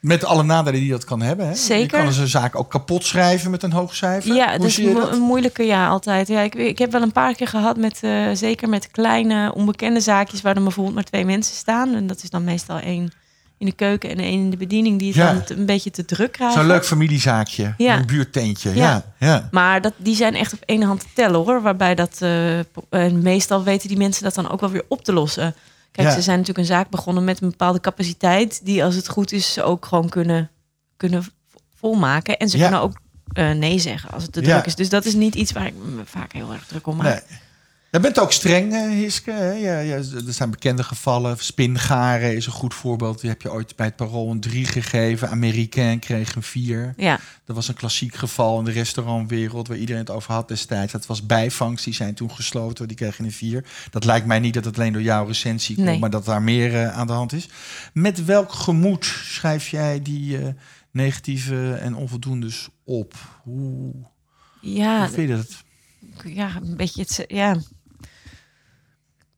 Met alle nadelen die dat kan hebben. Hè? Je Zeker. kan dus een zaak ook kapot schrijven met een hoog cijfer. Ja, Hoe je mo- dat? een moeilijke ja altijd. Ja, ik, ik heb wel een paar keer gehad met, eh, zeker met kleine onbekende zaakjes waar dan bijvoorbeeld maar twee mensen staan. En dat is dan meestal één in de keuken en één in de bediening die het Ja. dan een beetje te druk krijgen. Zo'n leuk familiezaakje. Ja. Een buurtentje. Ja. Ja. Ja. Maar dat, die zijn echt op één hand te tellen hoor. Waarbij dat. eh, en meestal weten die mensen dat dan ook wel weer op te lossen. Kijk, ze zijn natuurlijk een zaak begonnen met een bepaalde capaciteit. Die als het goed is, ze ook gewoon kunnen, kunnen volmaken. En ze kunnen ook eh, nee zeggen als het te druk is. Dus dat is niet iets waar ik me vaak heel erg druk om maak. Nee. Je bent ook streng, eh, Hiske. Hè? Ja, ja, er zijn bekende gevallen. Spingaren is een goed voorbeeld. Die heb je ooit bij het Parool een 3 gegeven. Amerikaan kreeg een 4. Ja, Dat was een klassiek geval in de restaurantwereld waar iedereen het over had destijds. Dat was bijvangst, die zijn toen gesloten, die kregen een 4. Dat lijkt mij niet dat het alleen door jouw recensie komt, Nee. maar dat daar meer eh, aan de hand is. Met welk gemoed schrijf jij die eh, negatieve en onvoldoendes op? Hoe, ja, hoe vind je dat? ja een beetje het. Ja.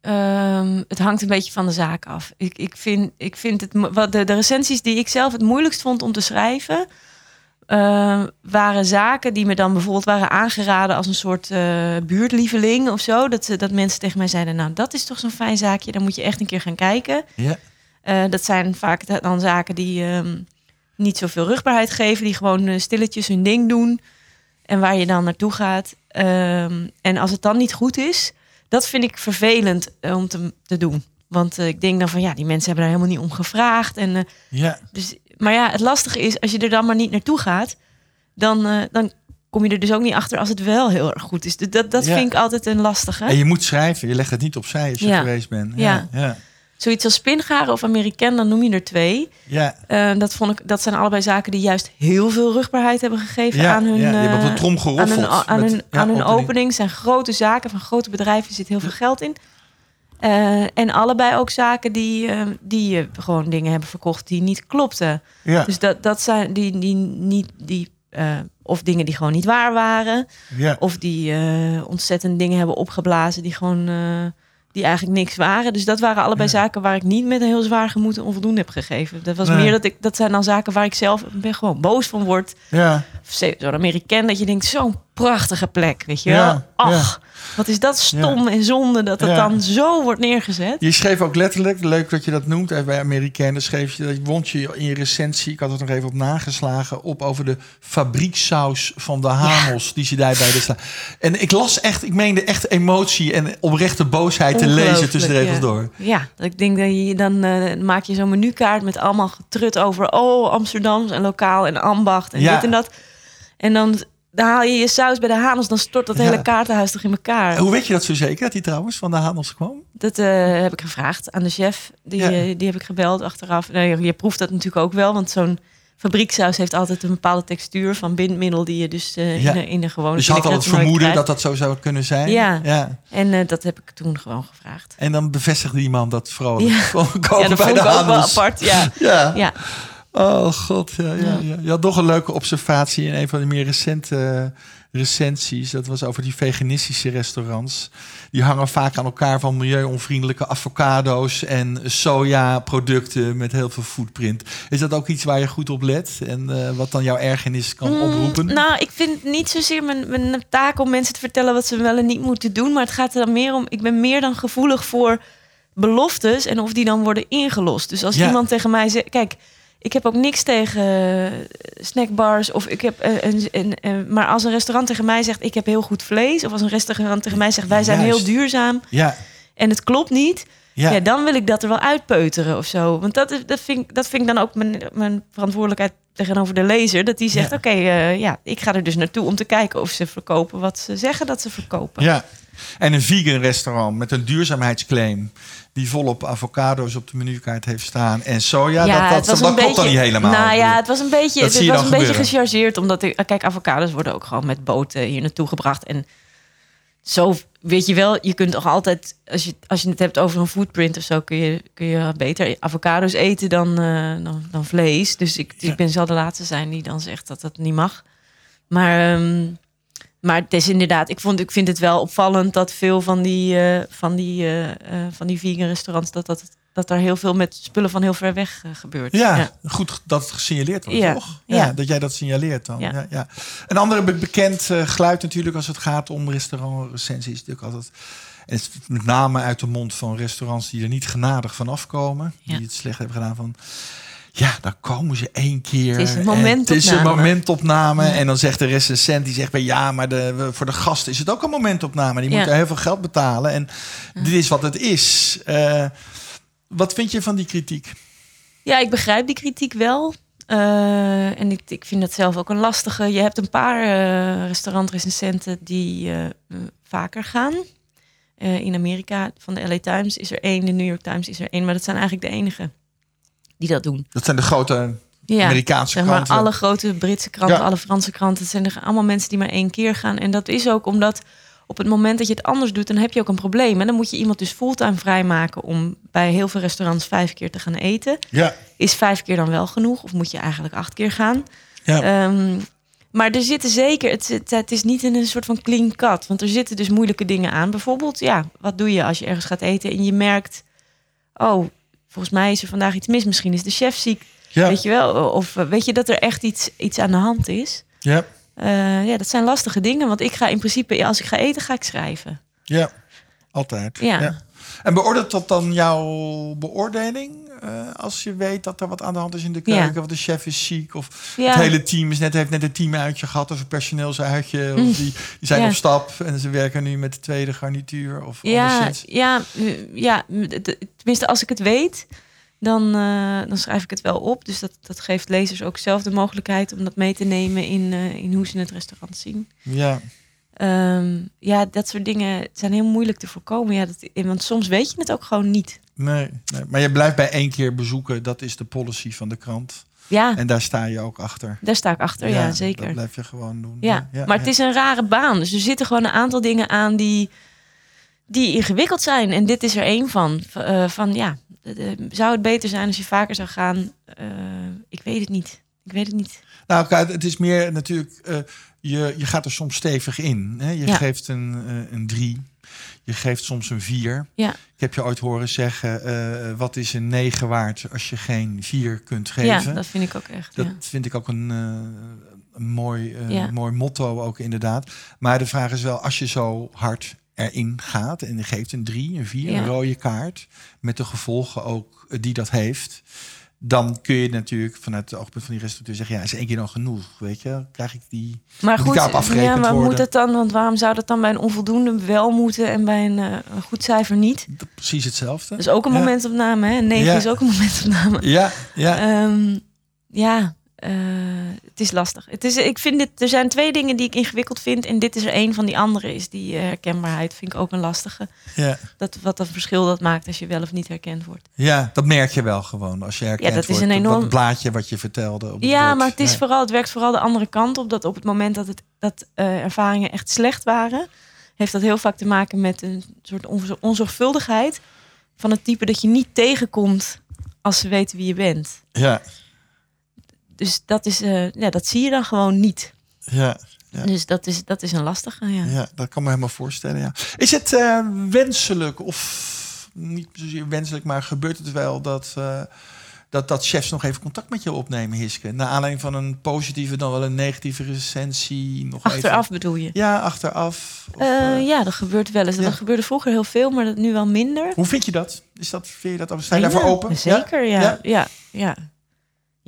Ehm, het hangt een beetje van de zaak af. Ik, ik vind, ik vind het, wat de, de recensies die ik zelf het moeilijkst vond om te schrijven, eh, waren zaken die me dan bijvoorbeeld waren aangeraden als een soort eh, buurtlieveling of zo. Dat, dat mensen tegen mij zeiden: Nou, dat is toch zo'n fijn zaakje, daar moet je echt een keer gaan kijken. Ja, Eh, dat zijn vaak da- dan zaken die ehm, niet zoveel rugbaarheid geven, die gewoon eh, stilletjes hun ding doen en waar je dan naartoe gaat. Ehm, en als het dan niet goed is, dat vind ik vervelend eh, om te, te doen. Want eh, ik denk dan van ja, die mensen hebben daar helemaal niet om gevraagd. En, eh, ja, dus, maar ja, het lastige is, als je er dan maar niet naartoe gaat, dan, dan kom je er dus ook niet achter als het wel heel erg goed is. Dus dat, dat Ja. vind ik altijd een lastige. en je moet schrijven, je legt het niet opzij als je Ja. geweest bent. Ja, ja. Zoiets als spingaren of Amerikaan, dan noem je er twee. ja. Eh, dat, vond ik, dat zijn allebei zaken die juist heel veel rugbaarheid hebben gegeven Ja, aan hun, ja, je hebt op de eh, trom aan geroffeld. hun, aan met- hun, ja, aan hun opening. zijn grote zaken van grote bedrijven, zit heel veel geld in. Eh, en allebei ook zaken die, eh, die gewoon dingen hebben verkocht die niet klopten. Ja, Dus dat, dat zijn die, die niet die. of dingen die gewoon niet waar waren. ja. Of die ontzettend dingen hebben opgeblazen die gewoon. Die eigenlijk niks waren. Dus dat waren allebei Ja. zaken waar ik niet met een heel zwaar gemoed onvoldoende heb gegeven. Dat was Nee. meer dat ik. Dat zijn dan zaken waar ik zelf ben gewoon boos van word. ja. Zo'n Amerikaan dat je denkt, zo'n prachtige plek, weet je wel. Ja, Ach, wat is dat stom en zonde dat het Ja. dan zo wordt neergezet. Je schreef ook letterlijk, leuk dat je dat noemt, even bij Amerikanen schreef je, dat wond je in je recensie, ik had het nog even op nageslagen, op over de fabrieksaus van de Hamels, die ze daar bij de sla. En ik las echt, ik meende echt emotie en oprechte boosheid te lezen tussen de regels ja. door. Ja, dat ik denk dat je dan eh, maak je zo'n menukaart met allemaal getrut over oh Amsterdam en lokaal en ambacht en dit en dat. En dan, dan haal je je saus bij de Hanels, dan stort dat Ja. hele kaartenhuis toch in elkaar. Hoe weet je dat zo zeker, dat hij trouwens van de Hamels kwam? Dat eh, heb ik gevraagd aan de chef. Die, Ja. eh, die heb ik gebeld achteraf. Nou, je, je proeft dat natuurlijk ook wel, want zo'n fabrieksaus heeft altijd een bepaalde textuur van bindmiddel die je dus eh, Ja. in, de, in de gewone Dus je had al het vermoeden dat krijgt. dat zo zou kunnen zijn. Ja. ja. En dat heb ik toen gewoon gevraagd. En dan bevestigde iemand dat vrolijk. Ja. Dat bij vond de ik ook wel apart. Ja. Ja. Oh god, ja, ja, Ja. ja. Je had nog een leuke observatie in een van de meer recente eh, recensies. Dat was over die veganistische restaurants. Die hangen vaak aan elkaar van milieuonvriendelijke avocado's en sojaproducten met heel veel footprint. Is dat ook iets waar je goed op let en eh, wat dan jouw ergernis kan Mm, oproepen? Nou, ik vind niet zozeer mijn, mijn taak om mensen te vertellen wat ze wel en niet moeten doen. Maar het gaat er dan meer om. Ik ben meer dan gevoelig voor beloftes en of die dan worden ingelost. Dus als Ja. iemand tegen mij zegt. Kijk, ik heb ook niks tegen eh, snackbars. Of ik heb eh, een, een, een- maar als een restaurant tegen mij zegt: Ik heb heel goed vlees. Of als een restaurant tegen mij zegt: Wij zijn Juist. heel duurzaam. ja, En het klopt niet. ja, Ja. dan wil ik dat er wel uitpeuteren of zo. Want dat, is, dat, vind, ik, dat vind ik dan ook mijn, mijn verantwoordelijkheid tegenover de lezer. Dat die zegt, Ja. oké, eh, ja, ik ga er dus naartoe om te kijken of ze verkopen wat ze zeggen dat ze verkopen. ja. En een vegan restaurant met een duurzaamheidsclaim die volop avocado's op de menukaart heeft staan en soja, dat, dat, dat klopt dan niet helemaal. Nou ja, het was een beetje, Dat het was een beetje gechargeerd. Omdat ik, kijk, avocados worden ook gewoon met boten hier naartoe gebracht. En zo weet je wel, je kunt toch altijd, als je, als je het hebt over een footprint of zo, kun je, kun je beter avocado's eten dan, eh, dan, dan vlees. Dus ik, Ja. ik ben zal de laatste zijn die dan zegt dat dat niet mag. Maar, ehm, maar het is inderdaad, ik, vond, ik vind het wel opvallend dat veel van die, eh, van die, eh, eh, van die vegan restaurants, dat dat, dat er heel veel met spullen van heel ver weg gebeurt. Ja, goed dat het gesignaleerd wordt, Ja, toch? Ja, ja. dat jij dat signaleert dan. Ja. Ja. Een andere be- bekend geluid natuurlijk als het gaat om restaurantrecensies. is natuurlijk altijd... En met name uit de mond van restaurants die er niet genadig van afkomen. Die het slecht hebben gedaan van... Ja, dan komen ze één keer. Het is een en momentopname. Het is een momentopname. Ja. En dan zegt de recensent, die zegt bij ja, maar de, voor de gast is het ook een momentopname. Die Ja. moeten heel veel geld betalen. En dit is wat het is. Eh, wat vind je van die kritiek? Ja, ik begrijp die kritiek wel. Eh, en ik, ik vind dat zelf ook een lastige. Je hebt een paar eh restaurantrecensenten die vaker gaan. In Amerika van de LA Times is er één, de New York Times is er één. Maar dat zijn eigenlijk de enigen die dat doen. Dat zijn de grote Ja, Amerikaanse zeg maar kranten. alle grote Britse kranten, Ja. alle Franse kranten. Het zijn er allemaal mensen die maar één keer gaan. En dat is ook omdat op het moment dat je het anders doet, dan heb je ook een probleem. En dan moet je iemand dus fulltime vrijmaken om bij heel veel restaurants vijf keer te gaan eten. Ja, Is vijf keer dan wel genoeg? Of moet je eigenlijk acht keer gaan? ja. Ehm, maar er zitten zeker, het, het, het is niet in een soort van clean cut. Want er zitten dus moeilijke dingen aan. Bijvoorbeeld, ja, wat doe je als je ergens gaat eten en je merkt... oh, volgens mij is er vandaag iets mis. Misschien is de chef ziek. ja. Weet je wel? Of eh, weet je dat er echt iets, iets aan de hand is? ja, Eh, ja, dat zijn lastige dingen. Want ik ga in principe, als ik ga eten, ga ik schrijven. ja. Altijd. Ja. En beoordeelt dat dan jouw beoordeling? Eh, als je weet dat er wat aan de hand is in de Ja. keuken, of de chef is ziek, of Ja, het hele team is net, heeft net een teamuitje gehad, of een personeelsuitje, of die, die zijn Mm. Ja. op stap en ze werken nu met de tweede garnituur, of ja, anderszins. ja, ja, tenminste als ik het weet, dan, eh, dan schrijf ik het wel op. Dus dat, dat geeft lezers ook zelf de mogelijkheid om dat mee te nemen in, eh, in hoe ze het restaurant zien. Ja, Ehm, ja, dat soort dingen zijn heel moeilijk te voorkomen. Ja, dat, want soms weet je het ook gewoon niet. nee, nee. Maar je blijft bij één keer bezoeken, dat is de policy van de krant. Ja, En daar sta je ook achter. daar sta ik achter. Ja, Dat zeker. blijf je gewoon doen. Ja, maar het is een rare baan. Dus er zitten gewoon een aantal dingen aan die, die ingewikkeld zijn. En dit is er één van. Eh, van ja, zou het beter zijn als je vaker zou gaan? Eh, ik weet het niet. Ik weet het niet. Nou, kijk, het is meer natuurlijk, eh, je, je gaat er soms stevig in. Hè? Je Ja. geeft een, eh, een drie, je geeft soms een vier. Ja. Ik heb je ooit horen zeggen, eh, wat is een negen waard als je geen vier kunt geven? Ja, dat vind ik ook echt. Dat ja. vind ik ook een, eh, een mooi, Ja. mooi motto ook inderdaad. Maar de vraag is wel, als je zo hard erin gaat en je geeft een drie, een vier, Ja. een rode kaart, met de gevolgen ook die dat heeft, dan kun je natuurlijk vanuit het oogpunt van die restaurateur zeggen, ja, is één keer dan genoeg, weet je? Krijg ik die... Maar goed, ja, maar worden? moet dat dan? Want waarom zou dat dan bij een onvoldoende wel moeten en bij een, eh, een goed cijfer niet? Precies hetzelfde. Dat is ook een Ja. momentopname. Hè? Negen Ja. is ook een momentopname. Ja, ja, Ehm, ja, eh, het is lastig. Het is, ik vind dit, er zijn twee dingen die ik ingewikkeld vind. En dit is er een van die andere. Is die eh, herkenbaarheid. Vind ik ook een lastige. ja, Dat, wat een verschil dat maakt als je wel of niet herkend wordt. ja, dat merk je wel gewoon als je herkent dat is wordt een op enorm- dat blaadje wat je vertelde. Op Ja, bord. maar het, is Ja. vooral, het werkt vooral de andere kant op. Dat op het moment dat, het, dat eh, ervaringen echt slecht waren... heeft dat heel vaak te maken met een soort onzor- onzorgvuldigheid... van het type dat je niet tegenkomt als ze weten wie je bent. Ja, Dus dat, is, eh, ja, dat zie je dan gewoon niet. ja. Ja. Dus dat is, dat is een lastige, ja. Ja, dat kan me helemaal voorstellen. Ja. Is het eh, wenselijk of niet zozeer wenselijk, maar gebeurt het wel dat, eh, dat, dat chefs nog even contact met je opnemen, Hiske? Naar aanleiding van een positieve dan wel een negatieve recensie? Nog Achteraf Even, bedoel je? ja, achteraf. Of, ja, dat gebeurt wel eens. ja. Dat gebeurde vroeger heel veel, maar dat nu wel minder. Hoe vind je dat? Is dat vind je dat? Sta je daarvoor open? Zeker, ja. Ja? Ja, ja.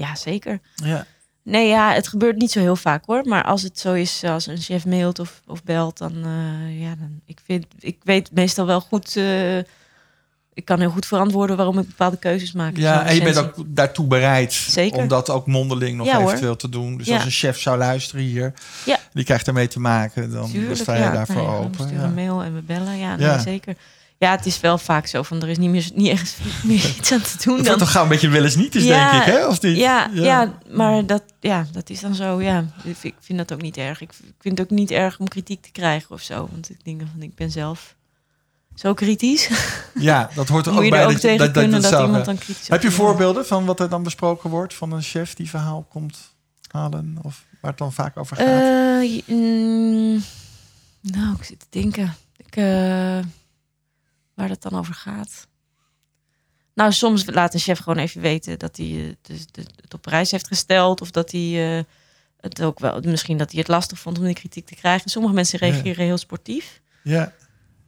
Ja. zeker. Ja. Nee, ja, het gebeurt niet zo heel vaak hoor. Maar als het zo is, als een chef mailt of, of belt, dan, eh, ja, dan ik, vind, ik weet meestal wel goed. eh, ik kan heel goed verantwoorden waarom ik bepaalde keuzes maak. Ja, en je bent ook daartoe bereid Zeker. om dat ook mondeling nog Ja, hoor. eventueel te doen. Dus Ja. als een chef zou luisteren hier, Ja. die krijgt ermee te maken, dan sta je daarvoor we open. sturen een mail en we bellen. Ja, Ja. Nee, zeker. Ja, het is wel vaak zo van er is niet meer, niet echt meer iets aan te doen. Dat dan, toch gauw een beetje wel eens niet Ja, denk ik, hè? Of niet? Ja, ja. maar dat, ja, dat is dan zo. Ja, ik vind- dat ook niet erg. Ik vind het ook niet erg om kritiek te krijgen of zo. Want ik denk van, ik ben zelf zo kritisch. Ja, dat hoort er ook bij. ook dat tegen dat, iemand dan kritisch Heb je voorbeelden van wat er dan besproken wordt van een chef die verhaal komt halen? Of waar het dan vaak over gaat? Eh, mm, nou, ik zit te denken. Ik, eh, waar dat dan over gaat. Nou, soms laat een chef gewoon even weten dat hij eh, dus het op prijs heeft gesteld. Of dat hij eh, het ook wel, misschien dat hij het lastig vond om die kritiek te krijgen. Sommige mensen Ja. reageren heel sportief. Ja.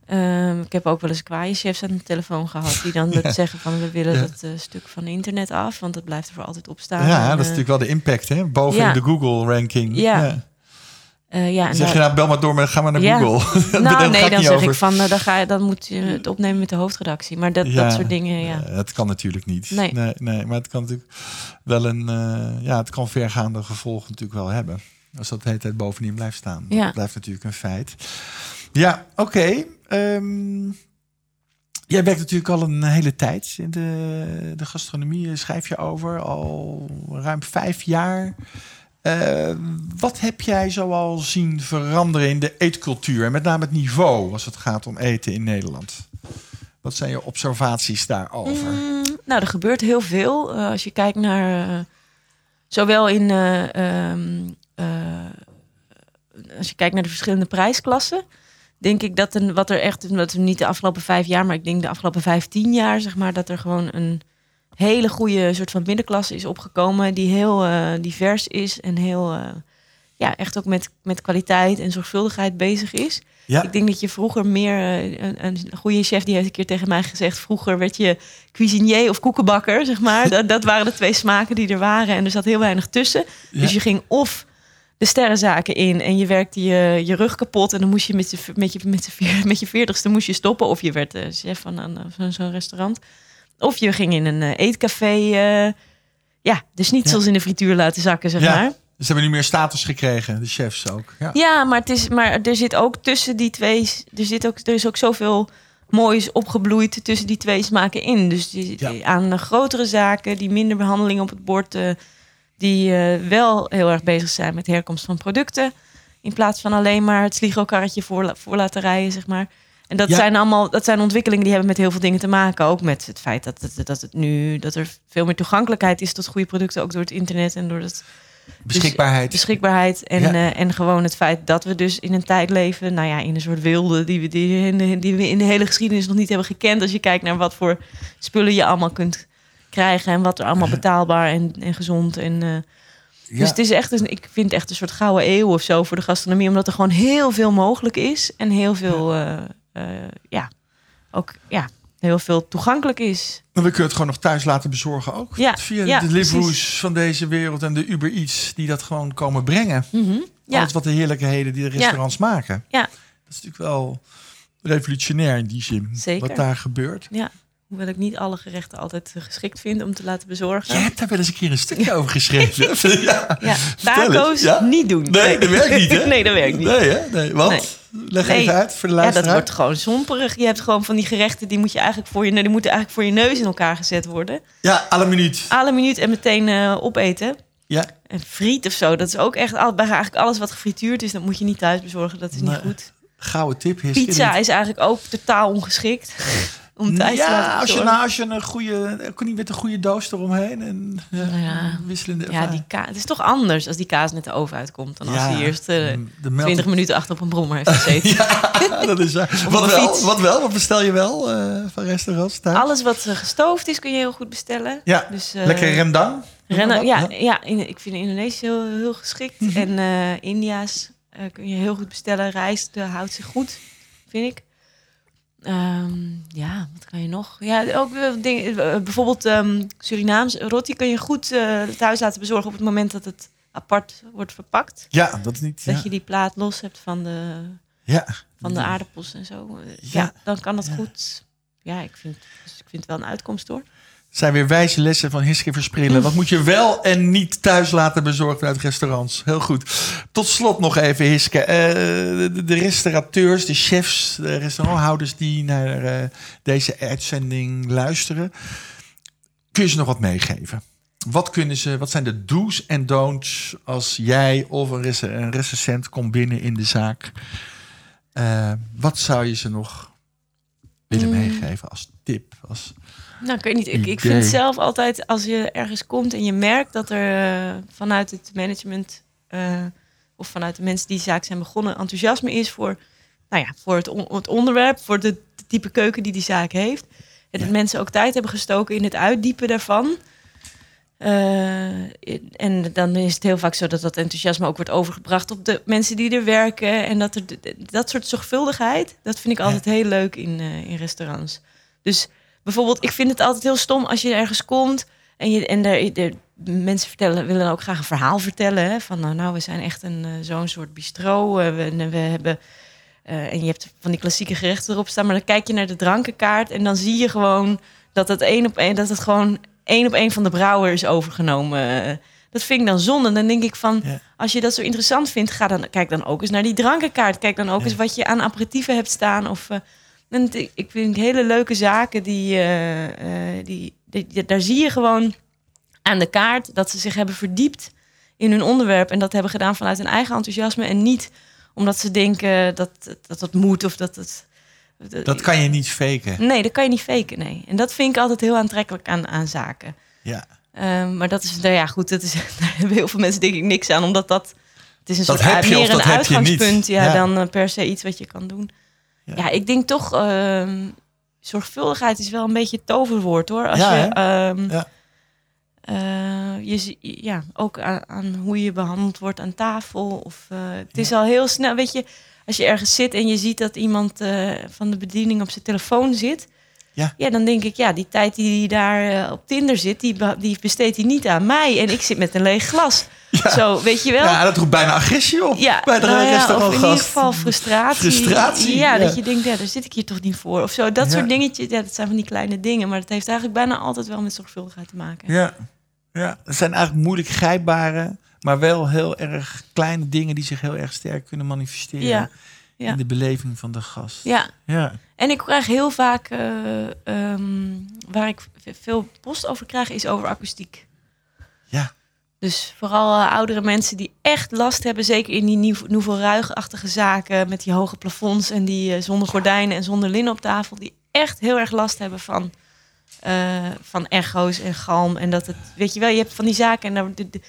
Ehm, ik heb ook wel eens kwaaie chefs aan de telefoon gehad die dan Ja. zeggen van we willen Ja. dat eh, stuk van internet af, want dat blijft er voor altijd op staan. ja, En, dat is natuurlijk wel de impact, hè? Boven ja. de Google-ranking. Ja. Eh, ja, Zeg je nou, bel maar door, maar ga maar naar Ja. Google. nou nee, dan zeg over. ik van eh, dan, ga dan moet je het opnemen met de hoofdredactie. Maar dat, Ja. dat soort dingen, ja. Dat kan natuurlijk niet. Nee. nee. Nee, maar het kan natuurlijk wel een, eh, ja, het kan vergaande gevolgen natuurlijk wel hebben. Als dat de hele tijd bovenin blijft staan. Ja. Dat blijft natuurlijk een feit. Ja, oké. Ehm, jij werkt natuurlijk al een hele tijd in de, de gastronomie. Schrijf je over al ruim vijf jaar. Eh, wat heb jij zoal zien veranderen in de eetcultuur? En met name het niveau als het gaat om eten in Nederland. Wat zijn je observaties daarover? Mm, nou, er gebeurt heel veel. Eh, als je kijkt naar eh, zowel in eh, ehm, eh, als je kijkt naar de verschillende prijsklassen, denk ik dat een, wat er echt, dat niet de afgelopen vijf jaar, maar ik denk de afgelopen vijftien jaar, zeg maar, dat er gewoon een hele goede soort van middenklasse is opgekomen die heel eh, divers is en heel eh, ja, echt ook met, met kwaliteit en zorgvuldigheid bezig is. Ja. Ik denk dat je vroeger meer... eh, een, een goede chef die heeft een keer tegen mij gezegd... vroeger werd je cuisinier of koekenbakker, zeg maar. dat, dat waren de twee smaken die er waren. En er zat heel weinig tussen. Ja. Dus je ging of de sterrenzaken in... en je werkte je, je rug kapot... en dan moest je met je, met je, met je, veer- met je veertigste moest je stoppen... of je werd chef van een, van zo'n restaurant. Of je ging in een eh, eetcafé... eh, ja, de schnitzels in de frituur laten zakken, zeg Ja. maar. Ze hebben nu meer status gekregen, de chefs ook. Ja. Ja, maar, het is, maar er zit ook tussen die twee. Er, zit ook, er is ook zoveel moois opgebloeid tussen die twee smaken in. Dus die, Ja. aan de grotere zaken, die minder behandeling op het bord. eh, die wel heel erg bezig zijn met herkomst van producten. In plaats van alleen maar het sligo-karretje voor, voor laten rijden, zeg maar. En dat Ja. zijn allemaal dat zijn ontwikkelingen die hebben met heel veel dingen te maken. Ook met het feit dat het, dat het nu dat er veel meer toegankelijkheid is tot goede producten, ook door het internet en door het Beschikbaarheid. beschikbaarheid en, Ja. eh, en gewoon het feit dat we dus in een tijd leven, nou ja, in een soort wilde die we, die, in de- die we in de hele geschiedenis nog niet hebben gekend. Als je kijkt naar wat voor spullen je allemaal kunt krijgen en wat er allemaal betaalbaar en, en gezond en eh, ja. dus het is echt, een, ik vind echt een soort gouden eeuw of zo voor de gastronomie, omdat er gewoon heel veel mogelijk is en heel veel, eh, ja, ook ja, heel veel toegankelijk is. Maar we kunnen het gewoon nog thuis laten bezorgen ook. Ja, Via ja, de precies. van deze wereld en de Uber Eats die dat gewoon komen brengen. Mhm, Ja, Alles wat de heerlijkheden die de restaurants maken. Ja. Dat is natuurlijk wel revolutionair in die zin. Zeker. Wat daar gebeurt. ja. Hoewel ik niet alle gerechten altijd eh, geschikt vind om te laten bezorgen. Je hebt daar wel eens een keer een stukje over geschreven. ja. Ja, taco's niet doen. Nee, dat werkt niet, hè? nee, dat werkt niet. Nee, hè? Nee. Want? Nee. Leg Nee. even uit voor de Ja, luisteraar. dat wordt gewoon somperig. Je hebt gewoon van die gerechten die moet je eigenlijk voor je, die moeten eigenlijk voor je neus in elkaar gezet worden. Ja, alle minuut. Alle minuut en meteen eh, opeten. Ja. En friet of zo, dat is ook echt al- bij eigenlijk alles wat gefrituurd is, dat moet je niet thuis bezorgen. Dat is niet goed. Gouden tip. Pizza is eigenlijk ook totaal ongeschikt om thuis te ja, laten als je, nou, als je een goede, kon niet met een goede doos eromheen en ja, ja. wisselende Ja, die kaas. Het is toch anders als die kaas net de oven uitkomt dan als Ja, die eerst eh, de melt- 20 minuten achter op een brommer heeft gezeten. Ja, dat is. Wat wel, wat wel? Wat bestel je wel eh, van restaurants thuis? Alles wat eh, gestoofd is kun je heel goed bestellen. Ja, Dus, eh, lekker rendang. Rennen, ja, Ja. in, ik vind Indonesië heel, heel geschikt. Mhm. En eh, India's eh, kun je heel goed bestellen. Rijst eh, houdt zich goed, vind ik. Ehm, ja, wat kan je nog? Ja, ook eh, dingen, eh, bijvoorbeeld ehm, Surinaams roti kun je goed eh, thuis laten bezorgen op het moment dat het apart wordt verpakt. Ja, dat is niet... Dat Ja, je die plaat los hebt van de, ja. van de aardappels en zo. Ja. Ja, dan kan dat goed. Ja, ik vind, dus ik vind het wel een uitkomst hoor. Zijn weer wijze lessen van Hiske Versprillen. Wat moet je wel en niet thuis laten bezorgen vanuit restaurants? Heel goed. Tot slot nog even, Hiske. Eh, de, de restaurateurs, de chefs, de restauranthouders die naar eh, deze uitzending luisteren. Kun je ze nog wat meegeven? Wat, kunnen ze, wat zijn de do's en don'ts als jij of een, rec- een recensent komt binnen in de zaak? Eh, wat zou je ze nog willen Mm. meegeven als tip? Als, Nou, ik weet niet. Ik, ik vind zelf altijd als je ergens komt en je merkt dat er eh, vanuit het management eh, of vanuit de mensen die de zaak zijn begonnen enthousiasme is voor, nou ja, voor het, on- het onderwerp, voor de, de type keuken die die zaak heeft. En Ja. dat mensen ook tijd hebben gestoken in het uitdiepen daarvan. Eh, en dan is het heel vaak zo dat dat enthousiasme ook wordt overgebracht op de mensen die er werken. En dat er dat soort zorgvuldigheid, dat vind ik Ja. altijd heel leuk in, in restaurants. Dus bijvoorbeeld, ik vind het altijd heel stom als je ergens komt en, je, en er, er- mensen vertellen, willen ook graag een verhaal vertellen. Hè, van nou, nou, we zijn echt een, eh, zo'n soort bistro. eh, we, we hebben. eh, en je hebt van die klassieke gerechten erop staan, maar dan kijk je naar de drankenkaart en dan zie je gewoon dat het één op één, dat het gewoon één op één van de brouwer is overgenomen. Dat vind ik dan zonde. Dan denk ik van, Ja. als je dat zo interessant vindt, ga dan, kijk dan ook eens naar die drankenkaart. Kijk dan ook Ja. eens wat je aan aperitieven hebt staan. Of, ik vind hele leuke zaken, die, eh, eh, die, die- die- daar zie je gewoon aan de kaart dat ze zich hebben verdiept in hun onderwerp. En dat hebben gedaan vanuit hun eigen enthousiasme. En niet omdat ze denken dat dat, dat moet of dat het... Dat kan je niet faken. Nee, dat kan je niet faken, nee. En dat vind ik altijd heel aantrekkelijk aan, aan zaken. Ja. Ehm, maar dat is, nou ja, goed, dat is, daar hebben heel veel mensen denk ik niks aan, omdat dat, het is een Dat soort meer een uitgangspunt, ja, Ja. dan eh, per se iets wat je kan doen. Ja. Ja, ik denk toch, ehm, zorgvuldigheid is wel een beetje het toverwoord, hoor. Als Ja, je, ehm, Ja. eh, je, ja, ook aan, aan hoe je behandeld wordt aan tafel. Of, eh, het is al heel snel, weet je, als je ergens zit en je ziet dat iemand eh, van de bediening op zijn telefoon zit. Ja. ja, dan denk ik, ja, die tijd die hij daar op Tinder zit, die, die besteedt hij niet aan mij. En ik zit met een leeg glas. Zo, weet je wel? ja, dat roept bijna agressie op Ja, bij de nou ja, of in ieder geval frustratie. Frustratie, Ja, ja. dat je denkt, ja, daar zit ik hier toch niet voor. Of zo, dat soort dingetjes. Ja, dat zijn van die kleine dingen. Maar dat heeft eigenlijk bijna altijd wel met zorgvuldigheid te maken. Ja. ja, het zijn eigenlijk moeilijk grijpbare, maar wel heel erg kleine dingen die zich heel erg sterk kunnen manifesteren Ja, in de beleving van de gast. Ja, ja. en ik krijg heel vaak, eh, ehm, waar ik veel post over krijg, is over akoestiek. Ja. Dus vooral eh, oudere mensen die echt last hebben, zeker in die nieuw- nouveau ruigachtige zaken met die hoge plafonds en die eh, zonder gordijnen en zonder linnen op tafel, die echt heel erg last hebben van, eh, van echo's en galm. En dat het, weet je wel, je hebt van die zaken en dan, de, de-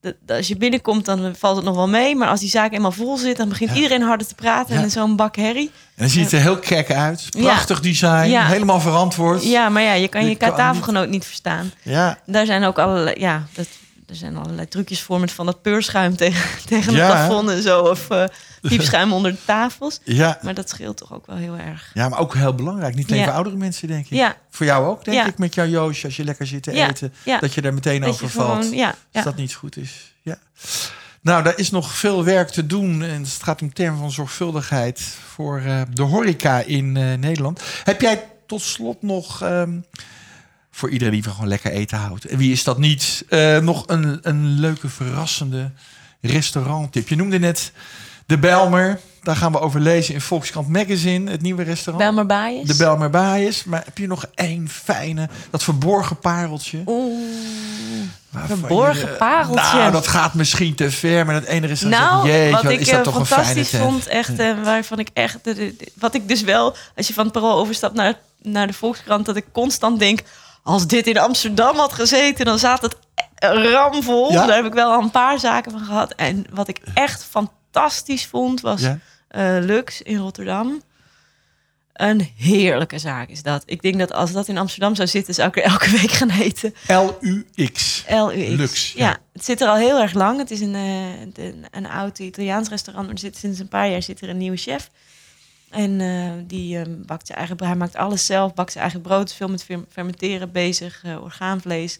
de- als je binnenkomt, dan valt het nog wel mee. Maar als die zaak eenmaal vol zit, dan begint Ja. iedereen harder te praten Ja. en zo'n bak herrie. En dan ziet het er heel kek uit. Ja. Prachtig design, helemaal verantwoord. Ja, maar ja, je kan Je je, tafelgenoot niet verstaan. Ja. Daar zijn ook allerlei, ja, dat, er zijn allerlei trucjes voor met van dat peurschuim tegen, tegen het Ja, plafond en zo. Of eh piepschuim onder de tafels. Ja. Maar dat scheelt toch ook wel heel erg. ja, maar ook heel belangrijk. Niet alleen Ja. voor oudere mensen, denk ik. Ja, Voor jou ook, denk ik, met jouw Joosje, als je lekker zit te eten. Dat je daar meteen Dat over valt. gewoon, Als dat niet goed is. Ja. Nou, daar is nog veel werk te doen. En het gaat om termen van zorgvuldigheid voor eh, de horeca in eh, Nederland. Heb jij tot slot nog, ehm, voor iedereen die van gewoon lekker eten houdt, en wie is dat niet, eh, nog een, een leuke, verrassende restauranttip? Je noemde net de Belmer. Daar gaan we over lezen in Volkskrant Magazine, het nieuwe restaurant. Bijlmer Baaiers. De Belmer Baaiers. Maar heb je nog één fijne, dat verborgen pareltje? Oeh. Verborgen je- pareltje. Nou, dat gaat misschien te ver, maar dat ene is Nou, jeetje, wat wat ik is dat eh, toch fantastisch vond, echt, eh, waarvan ik echt, de- de- de- wat ik dus wel, als je van het parool overstapt naar, naar de Volkskrant, dat ik constant denk, als dit in Amsterdam had gezeten, dan zat het ramvol. Ja? Daar heb ik wel al een paar zaken van gehad. En wat ik echt fantastisch vond, was Ja? eh, Lux in Rotterdam. Een heerlijke zaak is dat. Ik denk dat als dat in Amsterdam zou zitten, zou ik er elke week gaan eten. L-U-X. LUX. Lux, ja. ja. het zit er al heel erg lang. Het is een, eh, een, een oud Italiaans restaurant. Maar er zit, sinds een paar jaar zit er een nieuwe chef. En eh, die eh, bakt zijn eigen, hij maakt alles zelf, bakt zijn eigen brood, is veel met fer- fermenteren bezig, eh, orgaanvlees.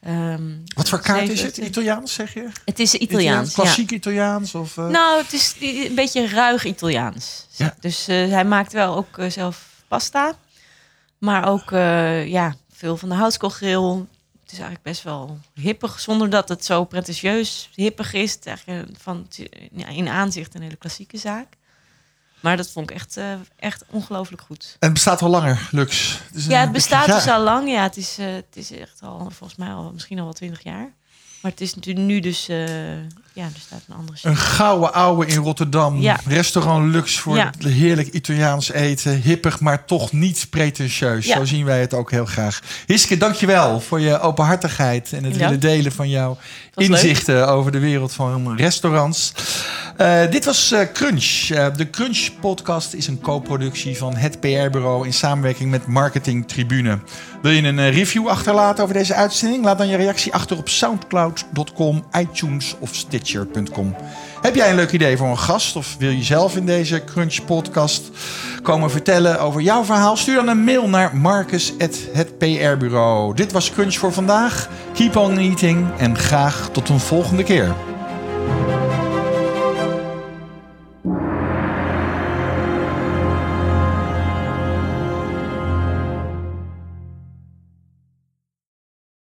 Ehm, Wat voor kaart zeven- is het? Italiaans, zeg je? Het is Italiaans. Klassiek Italiaans? Of, eh? Nou, het is een beetje ruig Italiaans. Ja. Dus eh, hij maakt wel ook zelf pasta. Maar ook eh, ja, veel van de houtskoolgrill. Het is eigenlijk best wel hippig, zonder dat het zo pretentieus hippig is. Het is eigenlijk van, ja, in aanzicht een hele klassieke zaak. Maar dat vond ik echt, eh, echt ongelooflijk goed. En het bestaat al langer, Lux. is Ja, het bestaat dus al lang. Ja, het is, eh, het is echt al, volgens mij al, misschien al wel twintig jaar. Maar het is natuurlijk nu dus eh, ja, er staat een andere Een gouden ouwe in Rotterdam. Ja. Restaurant Lux voor Ja. heerlijk Italiaans eten. Hippig, maar toch niet pretentieus. Ja. Zo zien wij het ook heel graag. Hiske, dankjewel voor je openhartigheid en het willen delen van jouw inzichten over de wereld van restaurants. Eh, dit was eh, Crunch. Eh, de Crunch podcast is een co-productie van het PR-bureau in samenwerking met Marketing Tribune. Wil je een review achterlaten over deze uitzending? Laat dan je reactie achter op soundcloud.com, iTunes of Heb jij een leuk idee voor een gast of wil je zelf in deze Crunch podcast komen vertellen over jouw verhaal? Stuur dan een mail naar marcus@hetprbureau. Dit was Crunch voor vandaag. Keep on eating en graag tot een volgende keer.